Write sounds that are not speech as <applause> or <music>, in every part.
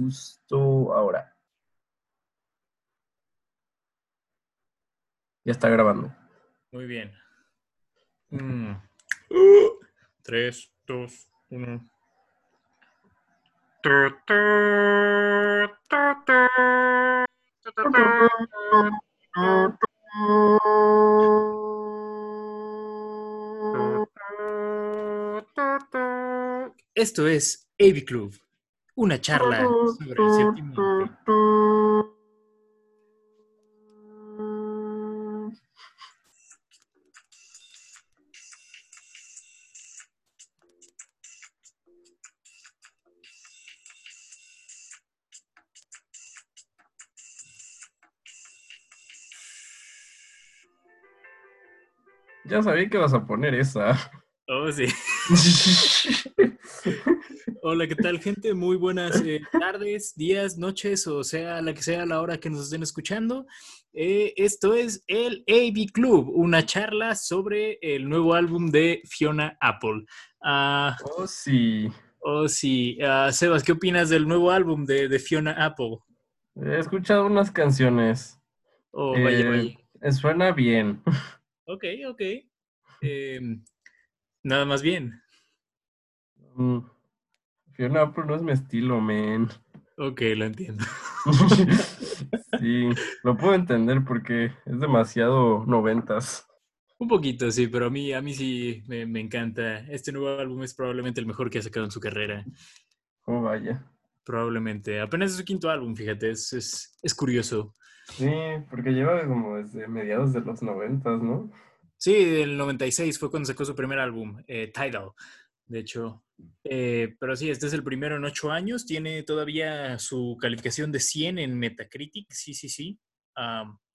justo ahora. Ya está grabando. Muy bien. Mm. <gasps> Tres, dos, uno. Esto es AV Club, una charla sobre el séptimo arte. Ya sabía que vas a poner esa. Oh, sí. <laughs> <laughs> Hola, ¿qué tal, gente? Muy buenas eh, tardes, días, noches, o sea, la que sea la hora que nos estén escuchando. Eh, esto es el AV Club, una charla sobre el nuevo álbum de Fiona Apple. Ah, Oh, sí. oh, sí. Ah, Sebas, ¿qué opinas del nuevo álbum de, de Fiona Apple? He escuchado unas canciones. Oh, vaya, Eh, vaya. Suena bien. <laughs> Ok, ok. Em, nada más bien. Mm, Fiona Apple no es mi estilo, man. Ok, lo entiendo. <laughs> Sí, lo puedo entender porque es demasiado noventas. Un poquito, sí, pero a mí, a mí sí me, me encanta. Este nuevo álbum es probablemente el mejor que ha sacado en su carrera. Oh, vaya. Probablemente. Apenas es su quinto álbum, fíjate, es, es, es curioso. Sí, porque lleva como desde mediados de los noventas, ¿no? Sí, del 96 fue cuando sacó su primer álbum, eh, Tidal, de hecho. Eh, pero sí, este es el primero en ocho años. Tiene todavía su calificación de 100 en Metacritic. Sí, sí, sí.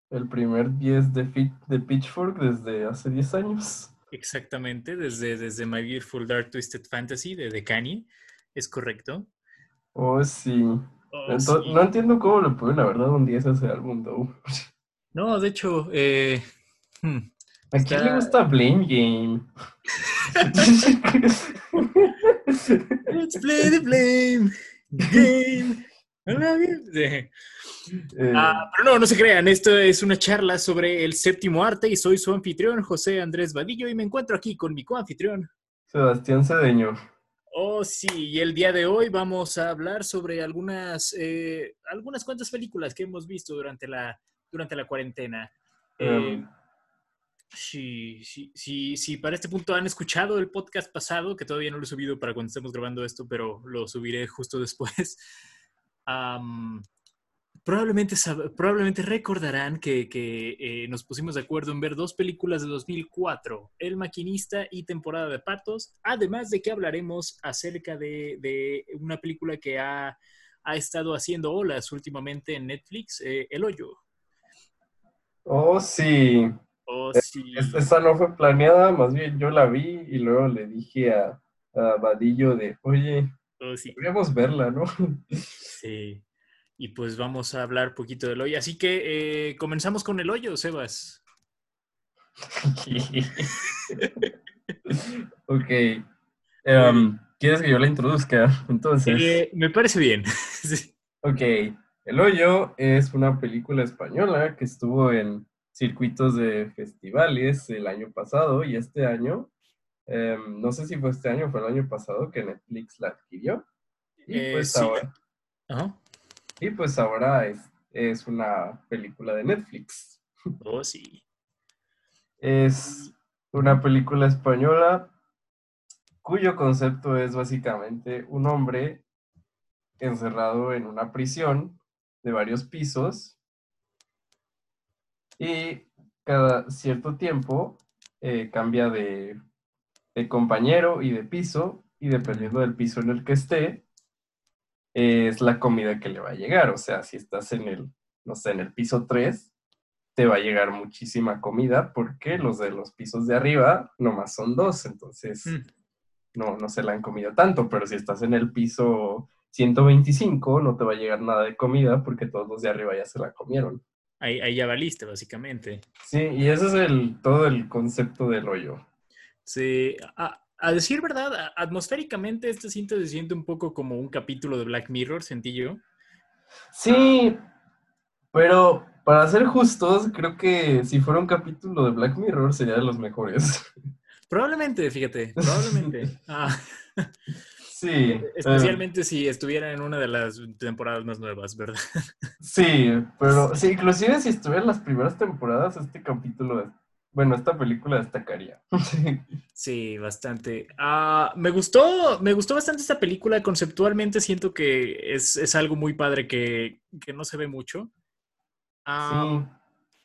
El primer 10 de, Fit- de Pitchfork desde hace 10 años. exactamente, desde, desde My Beautiful Dark Twisted Fantasy de, de Kanye. Es correcto. Oh, sí. Oh, sí. No entiendo cómo le pueden haber dado un 10 a ese álbum, though. No, de hecho, eh, hmm, ¿A quién le gusta Blame Game? <laughs> <laughs> Let's play the blame game. Eh, Ah, pero no, no se crean, esto es una charla sobre el séptimo arte y soy su anfitrión, José Andrés Vadillo, y me encuentro aquí con mi coanfitrión. Sebastián Cedeño. Oh, sí, y el día de hoy vamos a hablar sobre algunas, eh, algunas cuantas películas que hemos visto durante la, durante la cuarentena. Eh, Em, Sí, sí, sí, para este punto han escuchado el podcast pasado, que todavía no lo he subido para cuando estemos grabando esto, pero lo subiré justo después. <laughs> Probablemente, probablemente recordarán que, que, eh, nos pusimos de acuerdo en ver dos películas de 2004, El Maquinista y Temporada de Patos, además de que hablaremos acerca de, de una película que ha, ha estado haciendo olas últimamente en Netflix, eh, El Hoyo. Oh, sí. Oh, sí. Es- Esa no fue planeada, más bien yo la vi y luego le dije a, a Vadillo de, oye, Oh, sí. deberíamos verla, ¿no? <laughs> Sí. Y pues vamos a hablar poquito del hoyo. Así que eh, comenzamos con el hoyo, Sebas. <laughs> ok. Em, ¿Quieres que yo la introduzca? <laughs> Entonces, Eh, me parece bien. Sí. ok. El Hoyo es una película española que estuvo en circuitos de festivales el año pasado y este año, em, no sé si fue este año o fue el año pasado que Netflix la adquirió. Y Eh, pues sí. ahora, Ajá. y pues ahora es, es una película de Netflix. Oh, sí. Es una película española cuyo concepto es básicamente un hombre encerrado en una prisión de varios pisos y cada cierto tiempo eh, cambia de, de compañero y de piso y dependiendo del piso en el que esté es la comida que le va a llegar. O sea, si estás en el, no sé, en el piso 3, te va a llegar muchísima comida porque los de los pisos de arriba nomás son dos, entonces Mm. no, no se la han comido tanto, pero si estás en el piso 125 no te va a llegar nada de comida porque todos los de arriba ya se la comieron. Ahí, ahí ya valiste, básicamente. Sí, y ese es el, todo el concepto del hoyo. Sí. A, a decir verdad, atmosféricamente este cinta se siente un poco como un capítulo de Black Mirror, sentí yo. Sí, pero para ser justos, creo que si fuera un capítulo de Black Mirror sería de los mejores. Probablemente, fíjate, probablemente. <laughs> Ah. <laughs> Sí. Especialmente si estuviera en una de las temporadas más nuevas, ¿verdad? <laughs> Sí, pero sí, inclusive si estuviera en las primeras temporadas, este capítulo, bueno, esta película destacaría. <laughs> Sí, bastante. Ah, me gustó, me gustó bastante esta película. Conceptualmente siento que es, algo muy padre que, no se ve mucho. sí.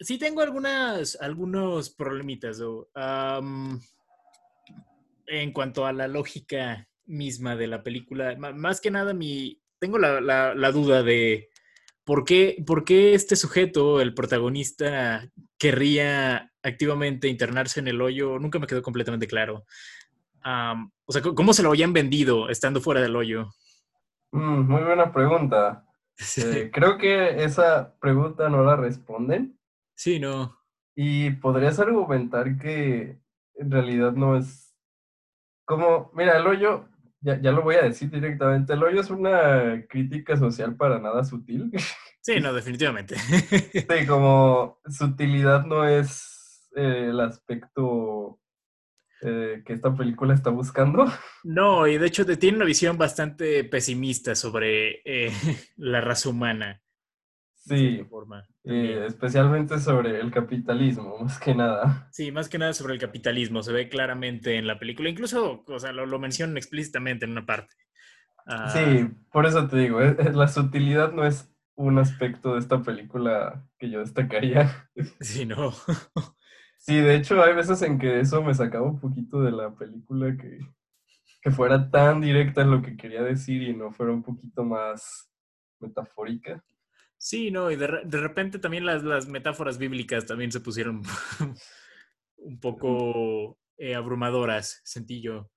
sí. tengo algunas, algunos problemitas, en cuanto a la lógica misma de la película. más que nada, mi, tengo la, duda de por qué, por qué este sujeto, el protagonista, querría activamente internarse en el hoyo. Nunca me quedó completamente claro. o sea, ¿cómo se lo habían vendido estando fuera del hoyo? Mm, muy buena pregunta. Eh, <laughs> creo que esa pregunta no la responden. Sí, no. Y podrías argumentar que en realidad no es como, mira, el hoyo ya, ya lo voy a decir directamente, el hoyo es una crítica social para nada sutil. <laughs> Sí, no, definitivamente. <laughs> Sí, como su utilidad no es eh, el aspecto eh, que esta película está buscando. <laughs> No, y de hecho tiene una visión bastante pesimista sobre eh, la raza humana. Sí, forma, especialmente sobre el capitalismo, <laughs> más que nada. Sí, más que nada sobre el capitalismo, se ve claramente en la película, incluso, o sea, lo, mencionan explícitamente en una parte. sí, ah. por eso te digo, la sutilidad no es un aspecto de esta película que yo destacaría. <laughs> Sí, no. sí, de hecho hay veces en que eso me sacaba un poquito de la película que, que fuera tan directa en lo que quería decir y no fuera un poquito más metafórica. Sí, no, y de, repente también las, metáforas bíblicas también se pusieron <laughs> un poco eh, abrumadoras, sentí yo.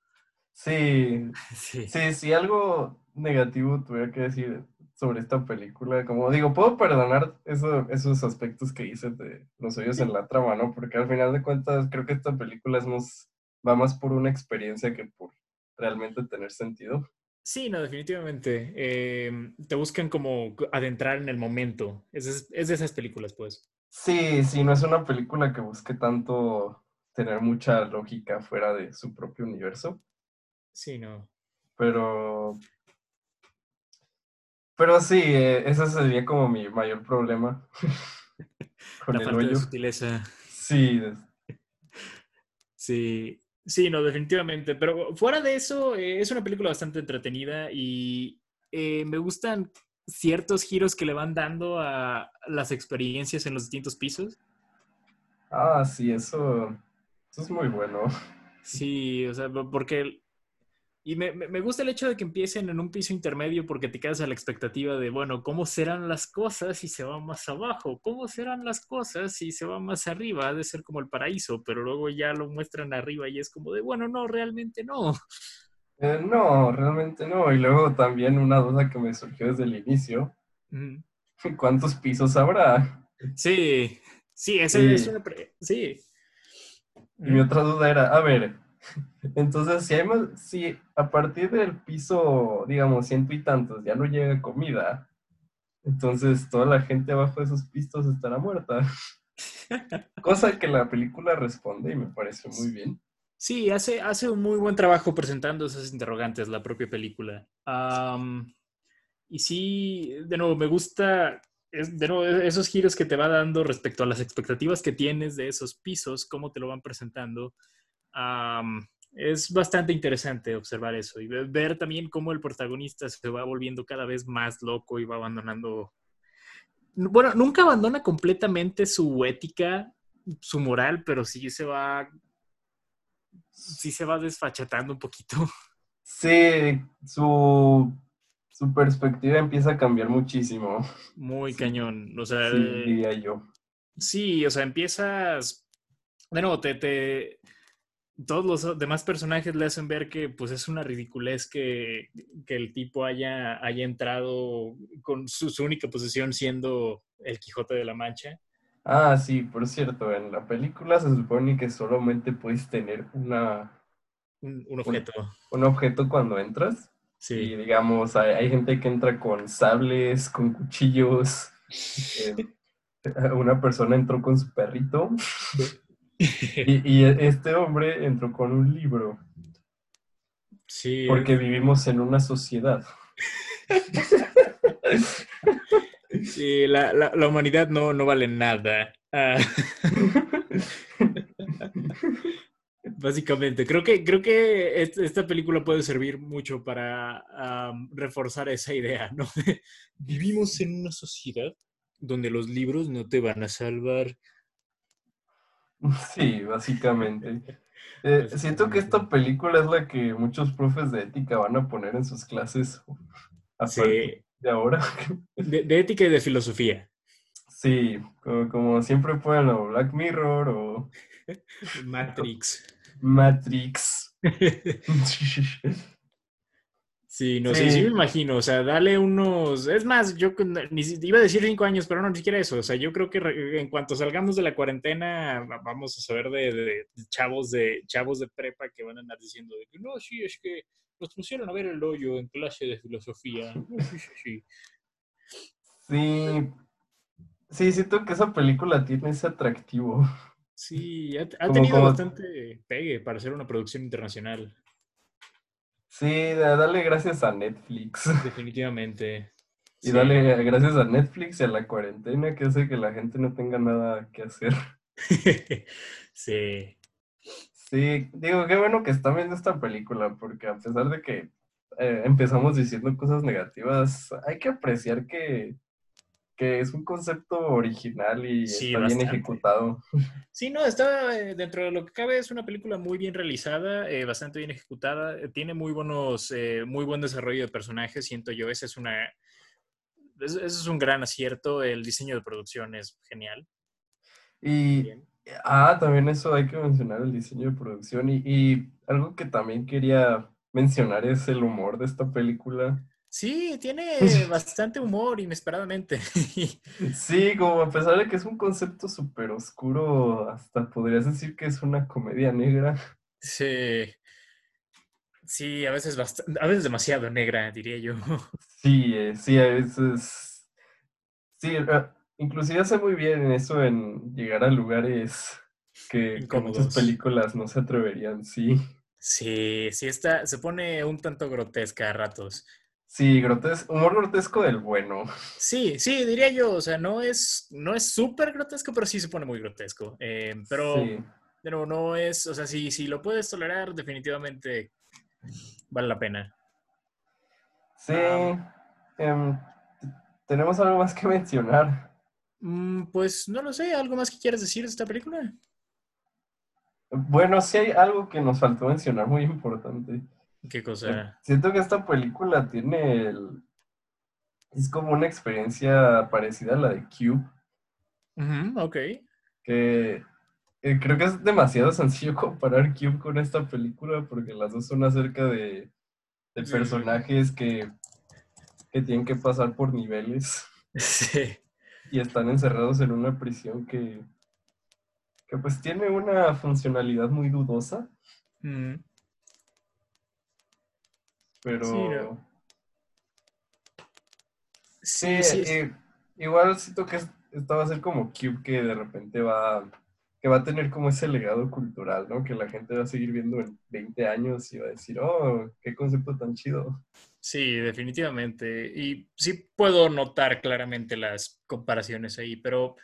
Sí, <laughs> sí, sí, si algo negativo tuviera que decir sobre esta película, como digo, puedo perdonar esos aspectos que hice de los hoyos en la trama, ¿no? Porque al final de cuentas creo que esta película es más, va más por una experiencia que por realmente tener sentido. Sí, no, definitivamente. Em, te buscan como adentrar en el momento. Es, es, de esas películas, pues. Sí, sí, no es una película que busque tanto tener mucha lógica fuera de su propio universo. Sí, no. Pero. Pero sí, eh, ese sería como mi mayor problema. <laughs> con La falta de sutileza. Sí. Sí, Sí, no, definitivamente. Pero fuera de eso, eh, es una película bastante entretenida y eh, me gustan ciertos giros que le van dando a las experiencias en los distintos pisos. Ah, sí, eso, eso es muy bueno. Sí, o sea, porque y me, me, gusta el hecho de que empiecen en un piso intermedio porque te quedas a la expectativa de, bueno, ¿cómo serán las cosas si se va más abajo? ¿Cómo serán las cosas si se va más arriba? Ha de ser como el paraíso, pero luego ya lo muestran arriba y es como de, bueno, no, realmente no. Eh, no, realmente no. Y luego también una duda que me surgió desde el inicio. <laughs> ¿Cuántos pisos habrá? Sí, sí, esa es una... Sí. Y mi otra duda era, a ver, <laughs> entonces, si, hay si a partir del piso, digamos, ciento y tantos ya no llega comida, entonces toda la gente abajo de esos pisos estará muerta. <laughs> Cosa que la película responde y me parece muy bien. Sí, hace, hace un muy buen trabajo presentando esas interrogantes la propia película. y sí, de nuevo, me gusta de nuevo, esos giros que te va dando respecto a las expectativas que tienes de esos pisos, cómo te lo van presentando es bastante interesante observar eso y ver también cómo el protagonista se va volviendo cada vez más loco y va abandonando. Bueno, nunca abandona completamente su ética, su moral, pero sí se va. Sí se va desfachatando un poquito. Sí, su, su perspectiva empieza a cambiar muchísimo. Muy cañón. O sea, diría yo. Sí, o sea, empiezas. Bueno, te, te, todos los demás personajes le hacen ver que pues es una ridiculez que, el tipo haya, haya entrado con su, única posición siendo el Quijote de la Mancha. Ah, sí, por cierto, en la película se supone que solamente puedes tener una... Un, objeto. Un, objeto cuando entras. Y digamos, hay, gente que entra con sables, con cuchillos. <laughs> Eh, una persona entró con su perrito. <laughs> y, y, este hombre entró con un libro. Sí. Porque vivimos en una sociedad. <laughs> Sí, la, la, humanidad no, no, vale nada. Ah. <laughs> Básicamente, creo que, creo que esta película puede servir mucho para reforzar esa idea, ¿no? Vivimos en una sociedad donde los libros no te van a salvar. Sí, básicamente. <laughs> Eh, siento que esta película es la que muchos profes de ética van a poner en sus clases de ahora. <laughs> De, ética y de filosofía. Sí, como, siempre pueden o Black Mirror o <laughs> Matrix. Matrix. Sí, no sé, sí. me imagino, o sea, dale unos, es más, yo iba a decir cinco años, pero no, ni siquiera eso, o sea, yo creo que en cuanto salgamos de la cuarentena, vamos a saber de, chavos de chavos de prepa que van a andar diciendo de que no, sí, es que nos pusieron a ver el hoyo en clase de filosofía. Sí, sí, sí, siento que esa película tiene ese atractivo. Sí, ha, tenido bastante pegue para ser una producción internacional. Sí, dale gracias a Netflix. <laughs> Definitivamente. Y dale gracias a Netflix y a la cuarentena que hace que la gente no tenga nada que hacer. <laughs> sí. Sí, digo, qué bueno que están viendo esta película, porque a pesar de que eh, empezamos diciendo cosas negativas, hay que apreciar que que es un concepto original y está bien ejecutado. Sí, no, está eh, dentro de lo que cabe, es una película muy bien realizada, eh, bastante bien ejecutada, eh, tiene muy buenos, muy buen desarrollo de personajes, siento yo, ese es una, ese es un gran acierto, el diseño de producción es genial. Y, ah, también eso hay que mencionar, el diseño de producción, y, y algo que también quería mencionar es el humor de esta película. Sí, tiene <laughs> bastante humor, inesperadamente. <laughs> sí, como a pesar de que es un concepto súper oscuro, hasta podrías decir que es una comedia negra. Sí. Sí, a veces, a veces demasiado negra, diría yo. <laughs> Sí, eh, sí, a veces. Sí, ah, inclusive hace muy bien eso en llegar a lugares que, que muchas películas no se atreverían, sí. Sí, sí, está, se pone un tanto grotesca a ratos. Sí, grotesco, humor grotesco del bueno. <laughs> Sí, sí, diría yo, o sea, no es no es súper grotesco, pero sí se pone muy grotesco. Eh, pero, pero no es, o sea, si, si lo puedes tolerar, definitivamente vale la pena. Sí, em, tenemos algo más que mencionar. Mm, pues no lo sé, ¿algo más que quieras decir de esta película? Bueno, sí hay algo que nos faltó mencionar muy importante. ¿Qué cosa? Siento que esta película tiene el... Es como una experiencia parecida a la de Cube. ok. Que eh, creo que es demasiado sencillo <laughs> comparar Cube con esta película porque las dos son acerca de, personajes que, que tienen que pasar por niveles. <laughs> Sí. Y están encerrados en una prisión que, que pues tiene una funcionalidad muy dudosa. Pero. Sí, igual siento que esto va a ser como Cube que de repente va. que va a tener como ese legado cultural, ¿no? Que la gente va a seguir viendo en 20 años y va a decir, oh, qué concepto tan chido. Sí, definitivamente. Y sí puedo notar claramente las comparaciones ahí, pero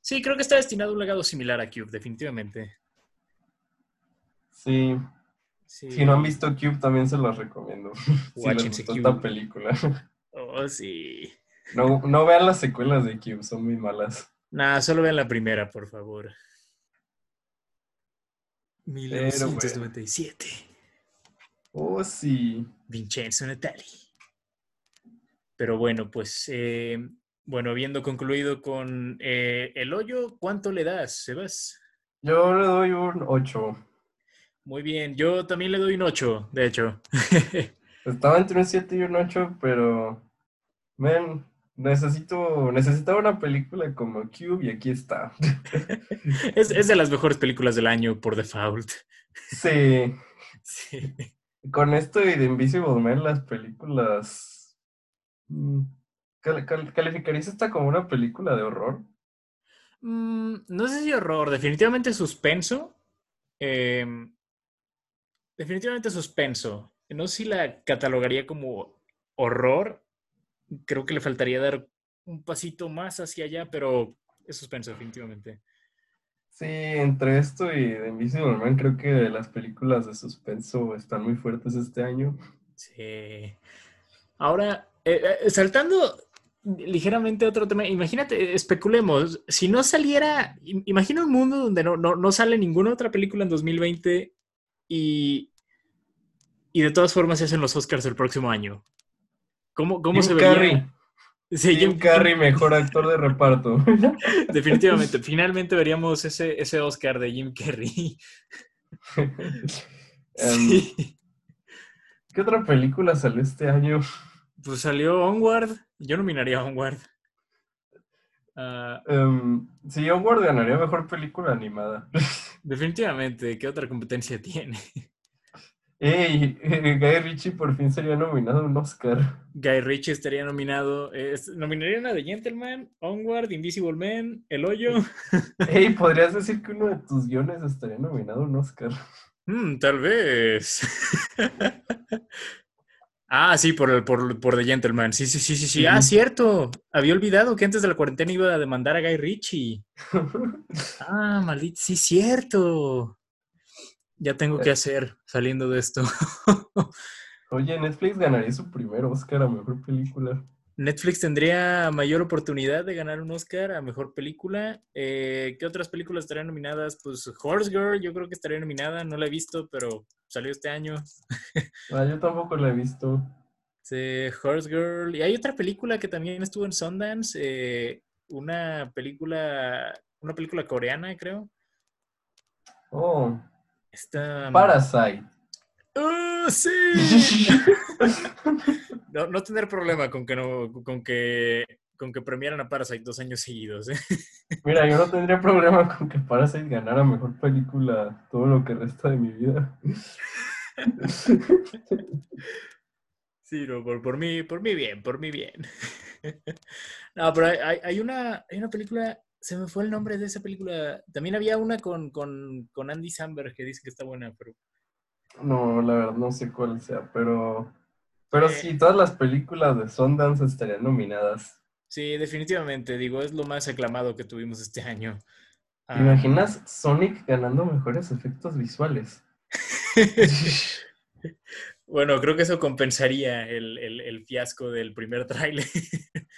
sí, creo que está destinado a un legado similar a Cube, definitivamente. Sí, si no han visto Cube, también se los recomiendo. <laughs> si les gustó esta película. Oh, sí. No, no vean las secuelas de Cube, son muy malas. Nada, solo vean la primera, por favor. 1997. Oh, sí. Vincenzo Natali. Pero bueno, pues, eh, bueno, habiendo concluido con eh, el hoyo, ¿cuánto le das, Sebas? Yo le doy un 8. Muy bien, yo también le doy un 8, de hecho. <laughs> Estaba entre un 7 y un 8, pero, men, necesito, necesitaba una película como Cube y aquí está. <laughs> es, de las mejores películas del año por default. Sí. <laughs> sí. Con esto y de Invisible Man, las películas. mm, cal- cal- ¿Calificarías esta como una película de horror? Mm, no sé si horror, definitivamente suspenso. Em, definitivamente suspenso. No sé si la catalogaría como horror. Creo que le faltaría dar un pasito más hacia allá, pero es suspenso, definitivamente. Sí, entre esto y de Invisible Man, creo que las películas de suspenso están muy fuertes este año. Sí. Ahora, eh, eh, saltando ligeramente a otro tema, imagínate, especulemos, si no saliera, im- imagina un mundo donde no, no, no sale ninguna otra película en 2020 y, y de todas formas se hacen los Oscars el próximo año. ¿Cómo, cómo se Jim vería? Sí, Jim Jim- Carrey, mejor actor de reparto. <laughs> definitivamente. Finalmente veríamos ese, ese Oscar de Jim Carrey. <laughs> Em, Sí. ¿Qué otra película salió este año? Pues salió Onward. Yo nominaría a Onward. Ah, Em, sí, Onward ganaría mejor película animada. <laughs> definitivamente, ¿qué otra competencia tiene? Ey, Guy Ritchie por fin sería nominado a un Oscar. Guy Ritchie estaría nominado. Es, nominarían a The Gentleman, Onward, Invisible Man, El Hoyo. <laughs> Ey, podrías decir que uno de tus guiones estaría nominado a un Oscar. Mm, tal vez. <laughs> ah, sí, por, el- por, por The Gentleman. Sí, sí, sí, sí, sí. Ah, cierto. Había olvidado que antes de la cuarentena iba a demandar a Guy Ritchie. <laughs> Ah, maldito. Sí, cierto. Ya tengo que hacer saliendo de esto. <laughs> Oye, Netflix ganaría su primer Oscar a mejor película. Netflix tendría mayor oportunidad de ganar un Oscar a mejor película. Eh, ¿Qué otras películas estarían nominadas? Pues Horse Girl, yo creo que estaría nominada. No la he visto, pero salió este año. <laughs> Ah, yo tampoco la he visto. Sí, Horse Girl. Y hay otra película que también estuvo en Sundance. eh, una película, una película coreana, creo. Oh, Esta. Parasite. ¡Oh, sí! <laughs> No, no tener problema con que no, con que, con que premiaran a Parasite dos años seguidos. ¿eh? Mira, yo no tendría problema con que Parasite ganara mejor película todo lo que resta de mi vida. Sí, no, por, por mí, por mí bien, por mí bien. No, pero hay, hay- hay una, hay una película, se me fue el nombre de esa película. También había una con, con, con Andy Samberg que dice que está buena, pero No, la verdad no sé cuál sea, pero... Pero Sí. todas las películas de Sundance estarían nominadas. sí, definitivamente, digo, es lo más aclamado que tuvimos este año. ¿Te Ah, imaginas Sonic ganando mejores efectos visuales? <laughs> bueno, creo que eso compensaría el, el- el fiasco del primer tráiler. <laughs>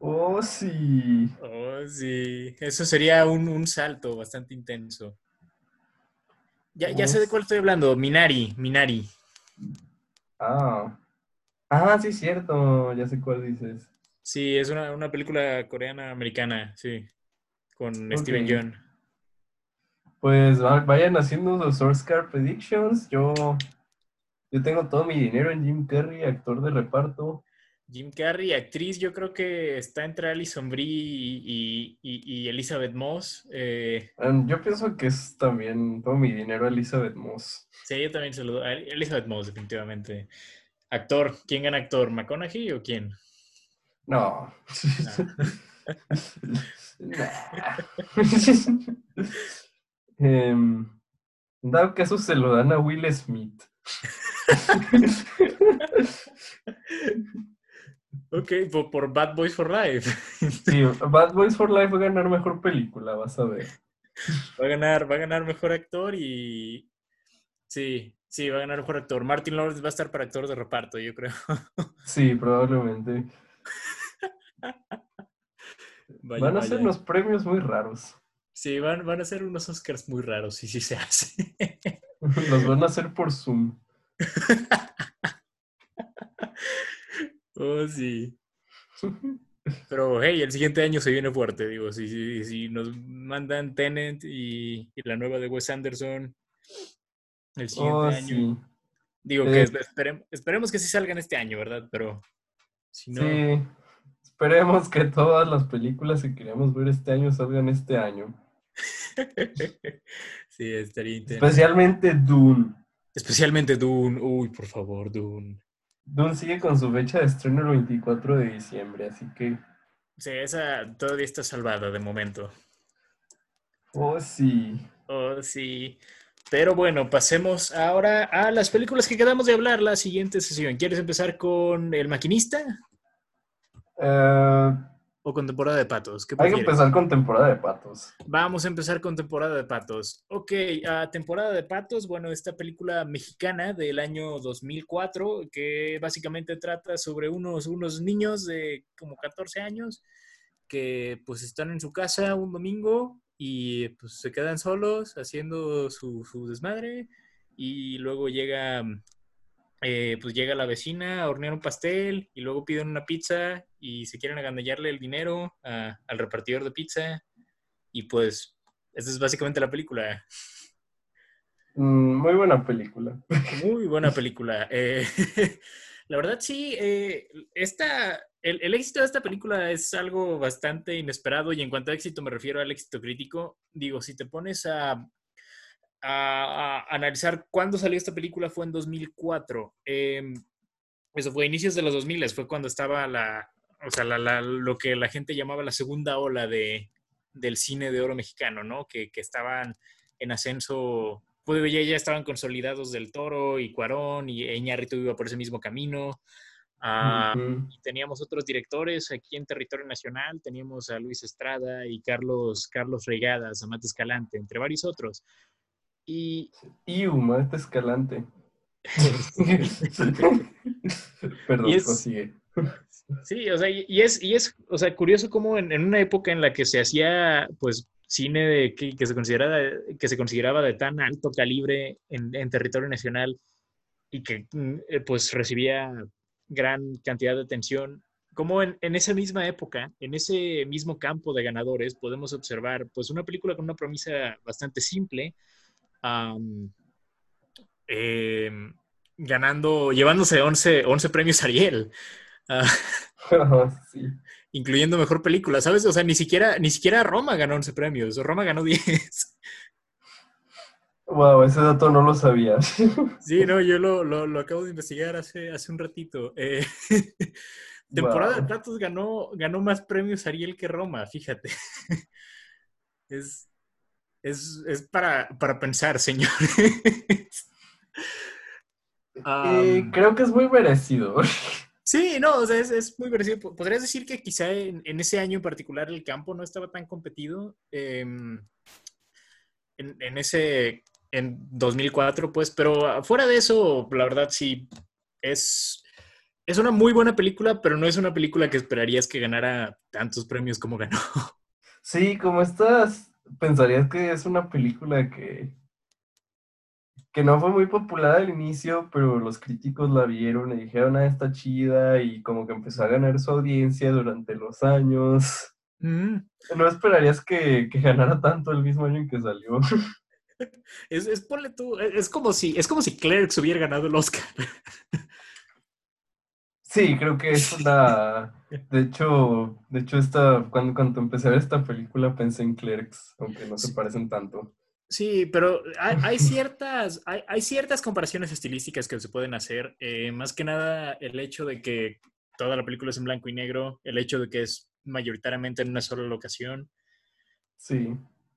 Oh, sí. Oh, sí. Eso sería un, un salto bastante intenso. Ya, ya sé de cuál estoy hablando. Minari, Minari. Ah. Ah, sí, cierto. Ya sé cuál dices. Sí, es una, una película coreana americana, sí. Con Steven. Yeun. Pues va- vayan haciendo los Oscar predictions. Yo, yo tengo todo mi dinero en Jim Carrey, actor de reparto. Jim Carrey, actriz, yo creo que está entre Alison Brie y, y- Elizabeth Moss. Eh, Um, yo pienso que es también todo mi dinero Elizabeth Moss. sí, yo también saludo a Elizabeth Moss, definitivamente. Actor, ¿quién gana actor? ¿McConaughey o quién? No. Nah. <laughs> Em, dado que eso se lo dan a Will Smith. <laughs> Ok, por, por Bad Boys for Life. <laughs> Sí, Bad Boys for Life va a ganar mejor película, vas a ver. Va a ganar, va a ganar mejor actor y. Sí, sí, va a ganar mejor actor. Martin Lawrence va a estar para actor de reparto, yo creo. <laughs> Sí, probablemente. <laughs> Vaya, Van a ser unos premios muy raros. Sí, van, van a ser unos Oscars muy raros, y sí se hace. Los van a hacer por Zoom. Oh, sí. <laughs> Pero, hey, el siguiente año se viene fuerte, digo. Si, si, si nos mandan Tenet y, y la nueva de Wes Anderson el siguiente Oh, año. sí. Digo que esperem- esperemos que sí salgan este año, ¿verdad? Pero si no. Sí. Esperemos que todas las películas que queríamos ver este año salgan este año. <laughs> sí, estaría intenso. Especialmente Dune. Especialmente Dune. Uy, por favor, Dune. Dune sigue con su fecha de estreno el 24 de diciembre, así que... Sí, esa todavía está salvada de momento. Oh, sí. Oh, sí. Pero bueno, pasemos ahora a las películas que quedamos de hablar la siguiente sesión. ¿Quieres empezar con El Maquinista? Eh, ¿O con temporada de patos? ¿Qué hay que empezar con temporada de patos. Vamos a empezar con temporada de patos. Ok, a temporada de patos, bueno, esta película mexicana del año 2004 que básicamente trata sobre unos, unos niños de como 14 años que pues están en su casa un domingo y pues se quedan solos haciendo su, su desmadre y luego llega eh, pues llega la vecina a hornear un pastel y luego piden una pizza y se quieren agandallarle el dinero a- al repartidor de pizza y pues esa es básicamente la película. Mm, muy buena película. Muy buena <laughs> película. Eh, <laughs> la verdad sí, eh, esta, el, el éxito de esta película es algo bastante inesperado y en cuanto a éxito me refiero al éxito crítico. Digo, si te pones a, a- a analizar cuándo salió esta película fue en 2004. Eh, eso fue a inicios de los 2000, fue cuando estaba la, o sea, la- la- lo que la gente llamaba la segunda ola de, del cine de oro mexicano, ¿no? Que, que estaban en ascenso, pues ya, ya estaban consolidados del Toro y Cuarón y Iñárritu iba por ese mismo camino. Ah, Ujú. y teníamos otros directores aquí en territorio nacional, teníamos a Luis Estrada y Carlos, Carlos Regadas, Amate Escalante, entre varios otros. Y Iu, Maete Escalante. <laughs> <laughs> Perdón, Y es-. Sí, o sea, y es, y es, o sea, curioso cómo en, en una época en la que se hacía, pues, cine de, que, que se consideraba, que se consideraba de tan alto calibre en, en territorio nacional y que, mm, eh, pues, recibía gran cantidad de atención, como en, en esa misma época, en ese mismo campo de ganadores, podemos observar, pues, una película con una premisa bastante simple, am, em, ganando, llevándose 11, 11 premios Ariel. Ah, sí. incluyendo mejor película, ¿sabes? O sea, ni siquiera, ni siquiera Roma ganó 11 premios, Roma ganó <laughs> 10. Wow, ese dato no lo sabía. <laughs> Sí, no, yo lo, lo- lo acabo de investigar hace, hace un ratito. Eh, <laughs> temporada de Wow. Platos ganó, ganó más premios Ariel que Roma, fíjate. Es, es, es para, para pensar, señores. Eh, creo que es muy merecido. Sí, no, o sea, es, muy parecido. Po- Podrías decir que quizá en, ese año en particular el campo no estaba tan competido. em, en, en ese, en 2004, pues, pero fuera de eso, la verdad sí, es, es una muy buena película, pero no es una película que esperarías que ganara tantos premios como ganó. Sí, como estás, pensarías que es una película que, que no fue muy popular al inicio, pero los críticos la vieron y dijeron, ah, está chida, y como que empezó a ganar su audiencia durante los años. Mm, No esperarías que, que ganara tanto el mismo año en que salió. <laughs> Es, es, ponle tú, es es como si, es como si Clerks hubiera ganado el Oscar. <laughs> Sí, creo que es una... De hecho, de hecho esta, cuando, cuando empecé a ver esta película pensé en Clerks, aunque no se parecen tanto. Sí, pero hay, hay <laughs> ciertas, hay, hay ciertas comparaciones estilísticas que se pueden hacer. eh, más que nada el hecho de que toda la película es en blanco y negro, el hecho de que es mayoritariamente en una sola locación, Sí,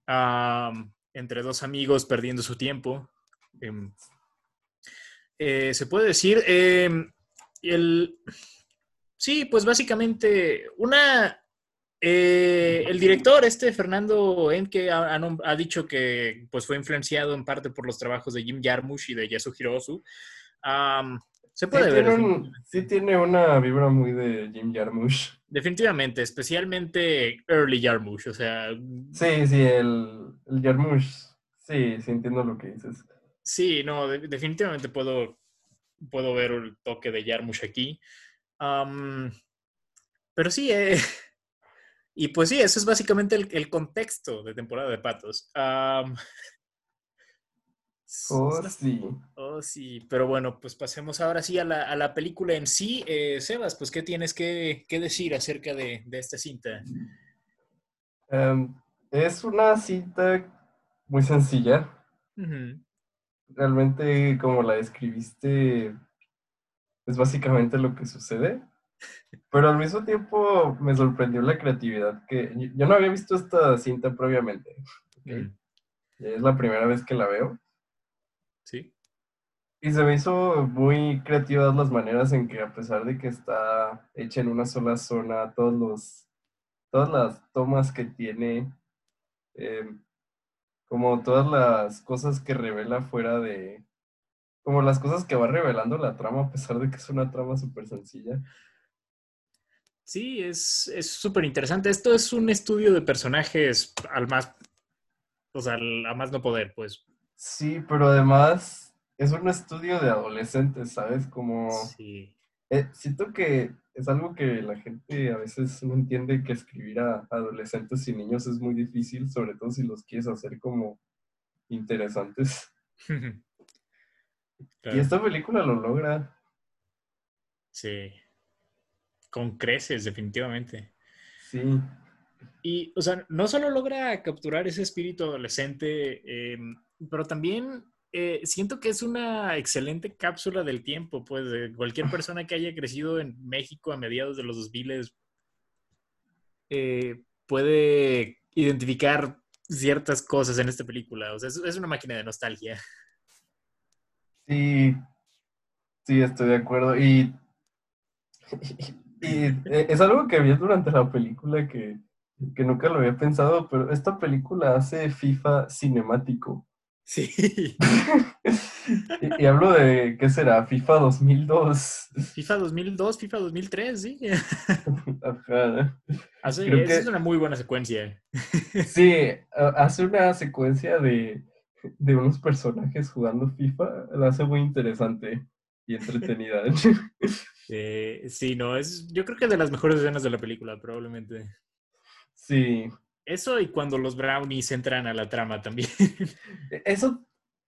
am, entre dos amigos perdiendo su tiempo. em, eh, se puede decir, em, el, sí, pues básicamente una... eh, el director, este Fernando Enke, ha, ha dicho que pues, fue influenciado en parte por los trabajos de Jim Jarmusch y de Yasuhiro Ozu. Am, se sí puede ver. tiene, un- sí tiene una vibra muy de Jim Jarmusch. Definitivamente, especialmente Early Jarmusch, o sea, Sí, sí, el, el Jarmusch. Sí, sí entiendo lo que dices. Sí, no, de- definitivamente puedo, puedo ver el toque de Jarmusch aquí. Am, pero sí, eh, <laughs> y pues sí, eso es básicamente el, el contexto de temporada de patos. <laughs> Oh, sí. oh, sí, pero bueno, pues pasemos ahora sí a la, a la película en sí. Eh, Sebas, pues, ¿qué tienes que, que decir acerca de, de esta cinta? Em, es una cita muy sencilla. Realmente como la describiste, es básicamente lo que sucede. Pero al mismo tiempo me sorprendió la creatividad que yo no había visto esta cinta previamente. Mm, Es la primera vez que la veo. Sí. Y se me hizo muy creativas las maneras en que a pesar de que está hecha en una sola zona, todos los, todas las tomas que tiene, eh, como todas las cosas que revela fuera de, como las cosas que va revelando la trama, a pesar de que es una trama súper sencilla. Sí, es es súper interesante. Esto es un estudio de personajes al más, o sea, al- a más no poder, pues. Sí, pero además es un estudio de adolescentes, ¿sabes? Como... Sí. Eh, siento que es algo que la gente a veces no entiende que escribir a adolescentes y niños es muy difícil, sobre todo si los quieres hacer como interesantes. <laughs> Y esta película lo logra. Sí. Con creces, definitivamente. Sí, Y, o sea, no solo logra capturar ese espíritu adolescente, eh, pero también eh, siento que es una excelente cápsula del tiempo, pues, de cualquier <laughs> persona que haya crecido en México a mediados de los 2000 eh, puede identificar ciertas cosas en esta película. O sea, es, es una máquina de nostalgia. sí, sí, estoy de acuerdo. Y, y, eh, es algo que vi durante la película que, que nunca lo había pensado, pero esta película hace FIFA cinemático. Sí. <laughs> Y, y hablo de, ¿qué será? FIFA 2002. FIFA 2002, FIFA 2003, sí. <laughs> Ajá. Hace, Creo esa que- es una muy buena secuencia. Sí, ha- hace una secuencia de, de unos personajes jugando FIFA, la hace muy interesante y entretenida. <laughs> Eh, sí, no, es, yo creo que de las mejores escenas de la película, probablemente. Sí, Eso y cuando los brownies entran a la trama también. e- eso,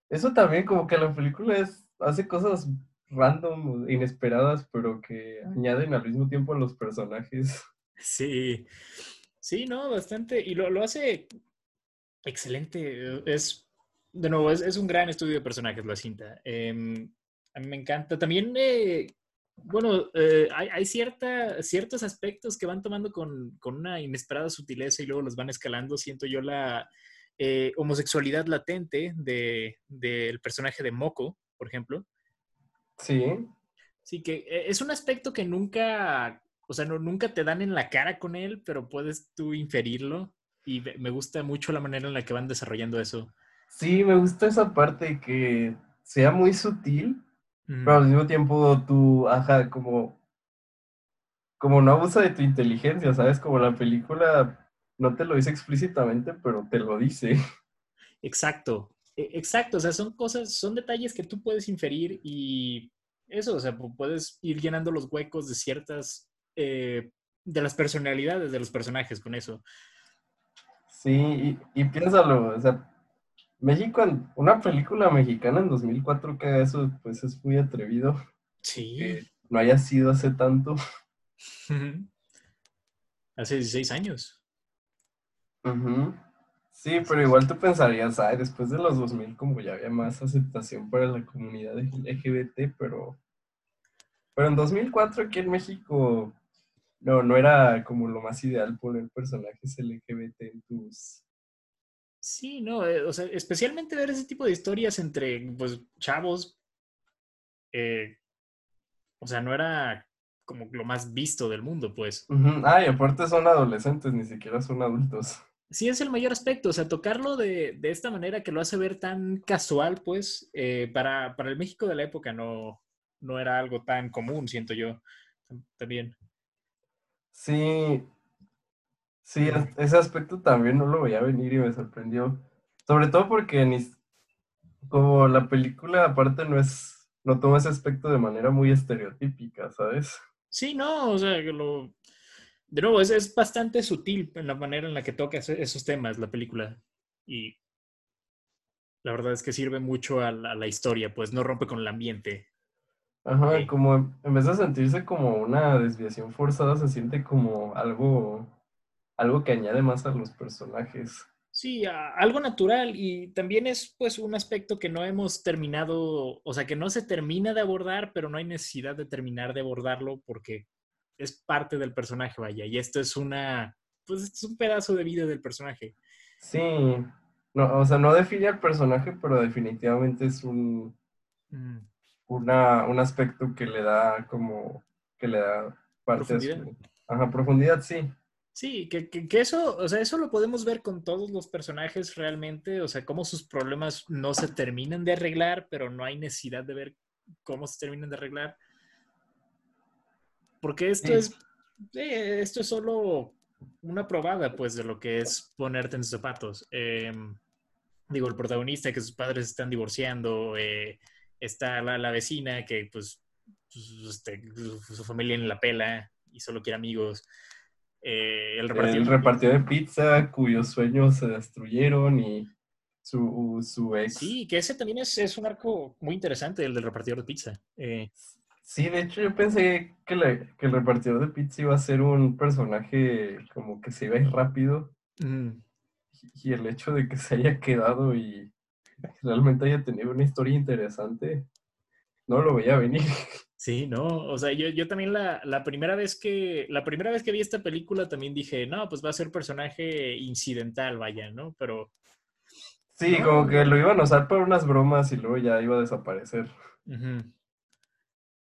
eso también como que la película es, hace cosas random, inesperadas, pero que añaden al mismo tiempo a los personajes. Sí, sí, no, bastante. Y lo, lo hace excelente. Es, de nuevo, es, es un gran estudio de personajes la cinta. Em, a mí me encanta. También, eh, bueno, eh, hay, hay cierta, ciertos aspectos que van tomando con, con una inesperada sutileza y luego los van escalando. Siento yo la eh, homosexualidad latente de- del personaje de Moko, por ejemplo. Sí, Sí, que eh, es un aspecto que nunca, o sea, no, nunca te dan en la cara con él, pero puedes tú inferirlo. Y me gusta mucho la manera en la que van desarrollando eso. sí, me gusta esa parte que sea muy sutil, Mm, pero al mismo tiempo tú, ajá, como, como no abusa de tu inteligencia, ¿sabes? Como la película no te lo dice explícitamente, pero te lo dice. Exacto, e- exacto. O sea, son cosas, son detalles que tú puedes inferir y eso, o sea, pu- puedes ir llenando los huecos de ciertas, eh, de las personalidades de los personajes con eso. Sí, y, y piénsalo, o sea, México, en- una película mexicana en 2004 que eso, pues es muy atrevido, Sí. que no haya sido hace tanto. <laughs> Hace 16 años. Sí, pero igual tú pensarías, ay, después de los 2000 como ya había más aceptación para la comunidad LGBT, pero, pero en 2004 aquí en México no, no era como lo más ideal poner personajes LGBT en tus... Sí, no, eh, o sea, especialmente ver ese tipo de historias entre, pues, chavos, eh, o sea, no era como lo más visto del mundo, pues. Ujú. Ay, aparte son adolescentes, ni siquiera son adultos. Sí, es el mayor aspecto, o sea, tocarlo de, de esta manera que lo hace ver tan casual, pues, eh, para, para el México de la época no, no era algo tan común, siento yo, tam- también. Sí, sí, es- ese aspecto también no lo veía venir y me sorprendió. Sobre todo porque ni, como la película aparte no es, no toma ese aspecto de manera muy estereotípica, ¿sabes? Sí, no, o sea, que lo... De nuevo, es, es bastante sutil en la manera en la que toca esos temas la película. Y la verdad es que sirve mucho a la, a la historia, pues no rompe con el ambiente. Ajá, Sí. como en vez de sentirse como una desviación forzada, se siente como algo, algo que añade más a los personajes. Sí, algo natural y también es pues un aspecto que no hemos terminado, o sea, que no se termina de abordar, pero no hay necesidad de terminar de abordarlo porque es parte del personaje, vaya, y esto es una, pues es un pedazo de vida del personaje. Sí, no, o sea, no define al personaje, pero definitivamente es un, mm. una, un aspecto que le da como, que le da parte de su... Ajá, profundidad, sí. Sí, que, que, eso, o sea, eso lo podemos ver con todos los personajes realmente, o sea, cómo sus problemas no se terminan de arreglar, pero no hay necesidad de ver cómo se terminan de arreglar. Porque esto es, eh, esto es solo una probada, pues, de lo que es ponerte en sus zapatos. Em, digo, el protagonista que sus padres están divorciando, eh, está la, la, vecina que, pues, pues este, su familia en la pela y solo quiere amigos. Eh, el, repartidor. de pizza cuyos sueños se destruyeron y su, su ex. Sí, que ese también es, es, un arco muy interesante, el del repartidor de pizza. Eh, sí, de hecho yo pensé que, que, el repartidor de pizza iba a ser un personaje como que se iba a ir rápido. Y el hecho de que se haya quedado y realmente haya tenido una historia interesante, no lo veía venir. <laughs> Sí, no, o sea, yo, yo también la, la, primera vez que, la primera vez que vi esta película también dije, no, pues va a ser personaje incidental, vaya, ¿no? Pero... Sí, como que lo iban a usar para unas bromas y luego ya iba a desaparecer.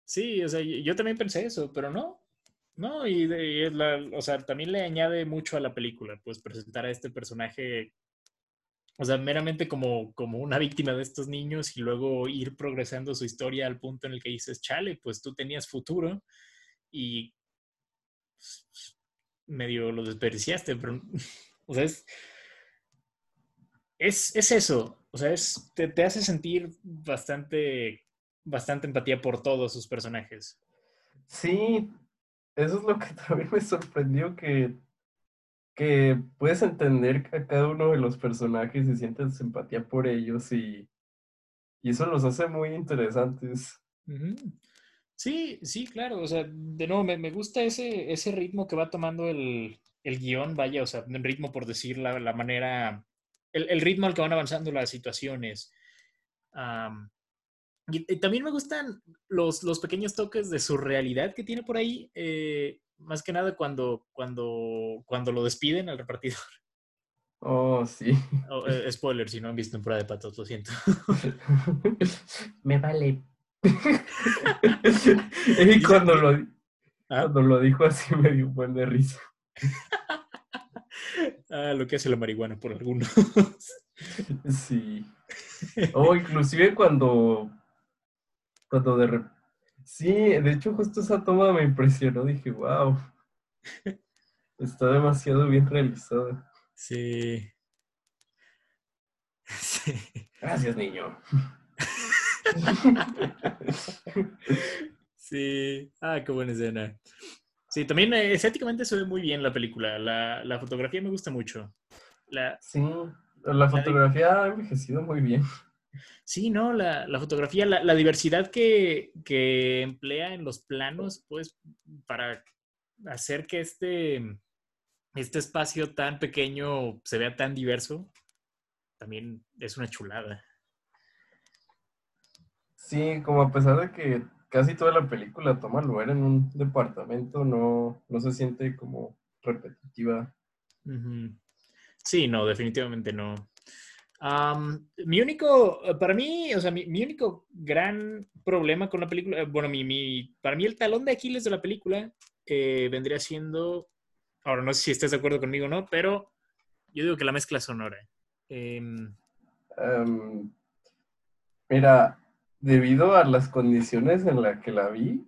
Sí, o sea, yo también pensé eso, pero no, no, y, y la, o sea, también le añade mucho a la película, pues presentar a este personaje o sea, meramente como, como una víctima de estos niños y luego ir progresando su historia al punto en el que dices, chale, pues tú tenías futuro y pues, medio lo desperdiciaste, pero, <laughs> o sea, es, es, eso, o sea, es, te, te, hace sentir bastante, bastante empatía por todos sus personajes. Sí, eso es lo que <laughs> también me sorprendió, que que puedes entender a cada uno de los personajes y sientes empatía por ellos y, y eso los hace muy interesantes. Sí, sí, claro. O sea, de nuevo, me, me gusta ese, ese ritmo que va tomando el, el guion, vaya, o sea, un ritmo por decir la, la manera, el, el, ritmo al que van avanzando las situaciones. y, también me gustan los, los pequeños toques de surrealidad que tiene por ahí. Eh, más que nada cuando, cuando, cuando lo despiden al repartidor. <laughs> Oh, sí. Oh, eh, spoiler, si no han visto temporada de patos, lo siento. <laughs> Me vale. <laughs> y cuando lo, ¿Ah? cuando lo dijo así me dio un buen de risa. ah, lo que hace la marihuana por algunos. sí. O inclusive cuando, cuando de repente Sí, de hecho justo esa toma me impresionó, dije, wow, <laughs> está demasiado bien realizada. Sí. <laughs> sí. Gracias, niño. <laughs> sí, ah, qué buena escena. Sí, también eh, estéticamente se ve muy bien la película, la, la fotografía me gusta mucho. La, sí, la fotografía ha envejecido muy bien. Sí, ¿no? La, fotografía, la, diversidad que, emplea en los planos, pues, para hacer que este, este espacio tan pequeño se vea tan diverso, también es una chulada. Sí, como a pesar de que casi toda la película toma lugar en un departamento, no, no se siente como repetitiva. Sí, no, definitivamente no mi único, para mí, o sea, mi, único gran problema con la película, bueno, mi, para mí el talón de Aquiles de la película eh, vendría siendo, ahora no sé si estás de acuerdo conmigo o no, pero yo digo que la mezcla sonora. Em, mira, debido a las condiciones en las que la vi,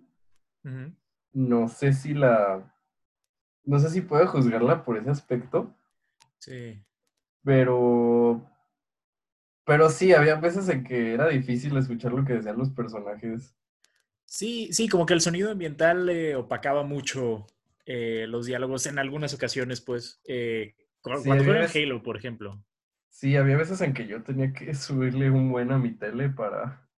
no sé si la, no sé si puedo juzgarla por ese aspecto. Sí. Pero pero sí, había veces en que era difícil escuchar lo que decían los personajes. Sí, sí, como que el sonido ambiental le opacaba mucho eh, los diálogos en algunas ocasiones, pues. Eh, cuando era Halo, por ejemplo. Sí, había veces en que yo tenía que subirle un buen a mi tele para,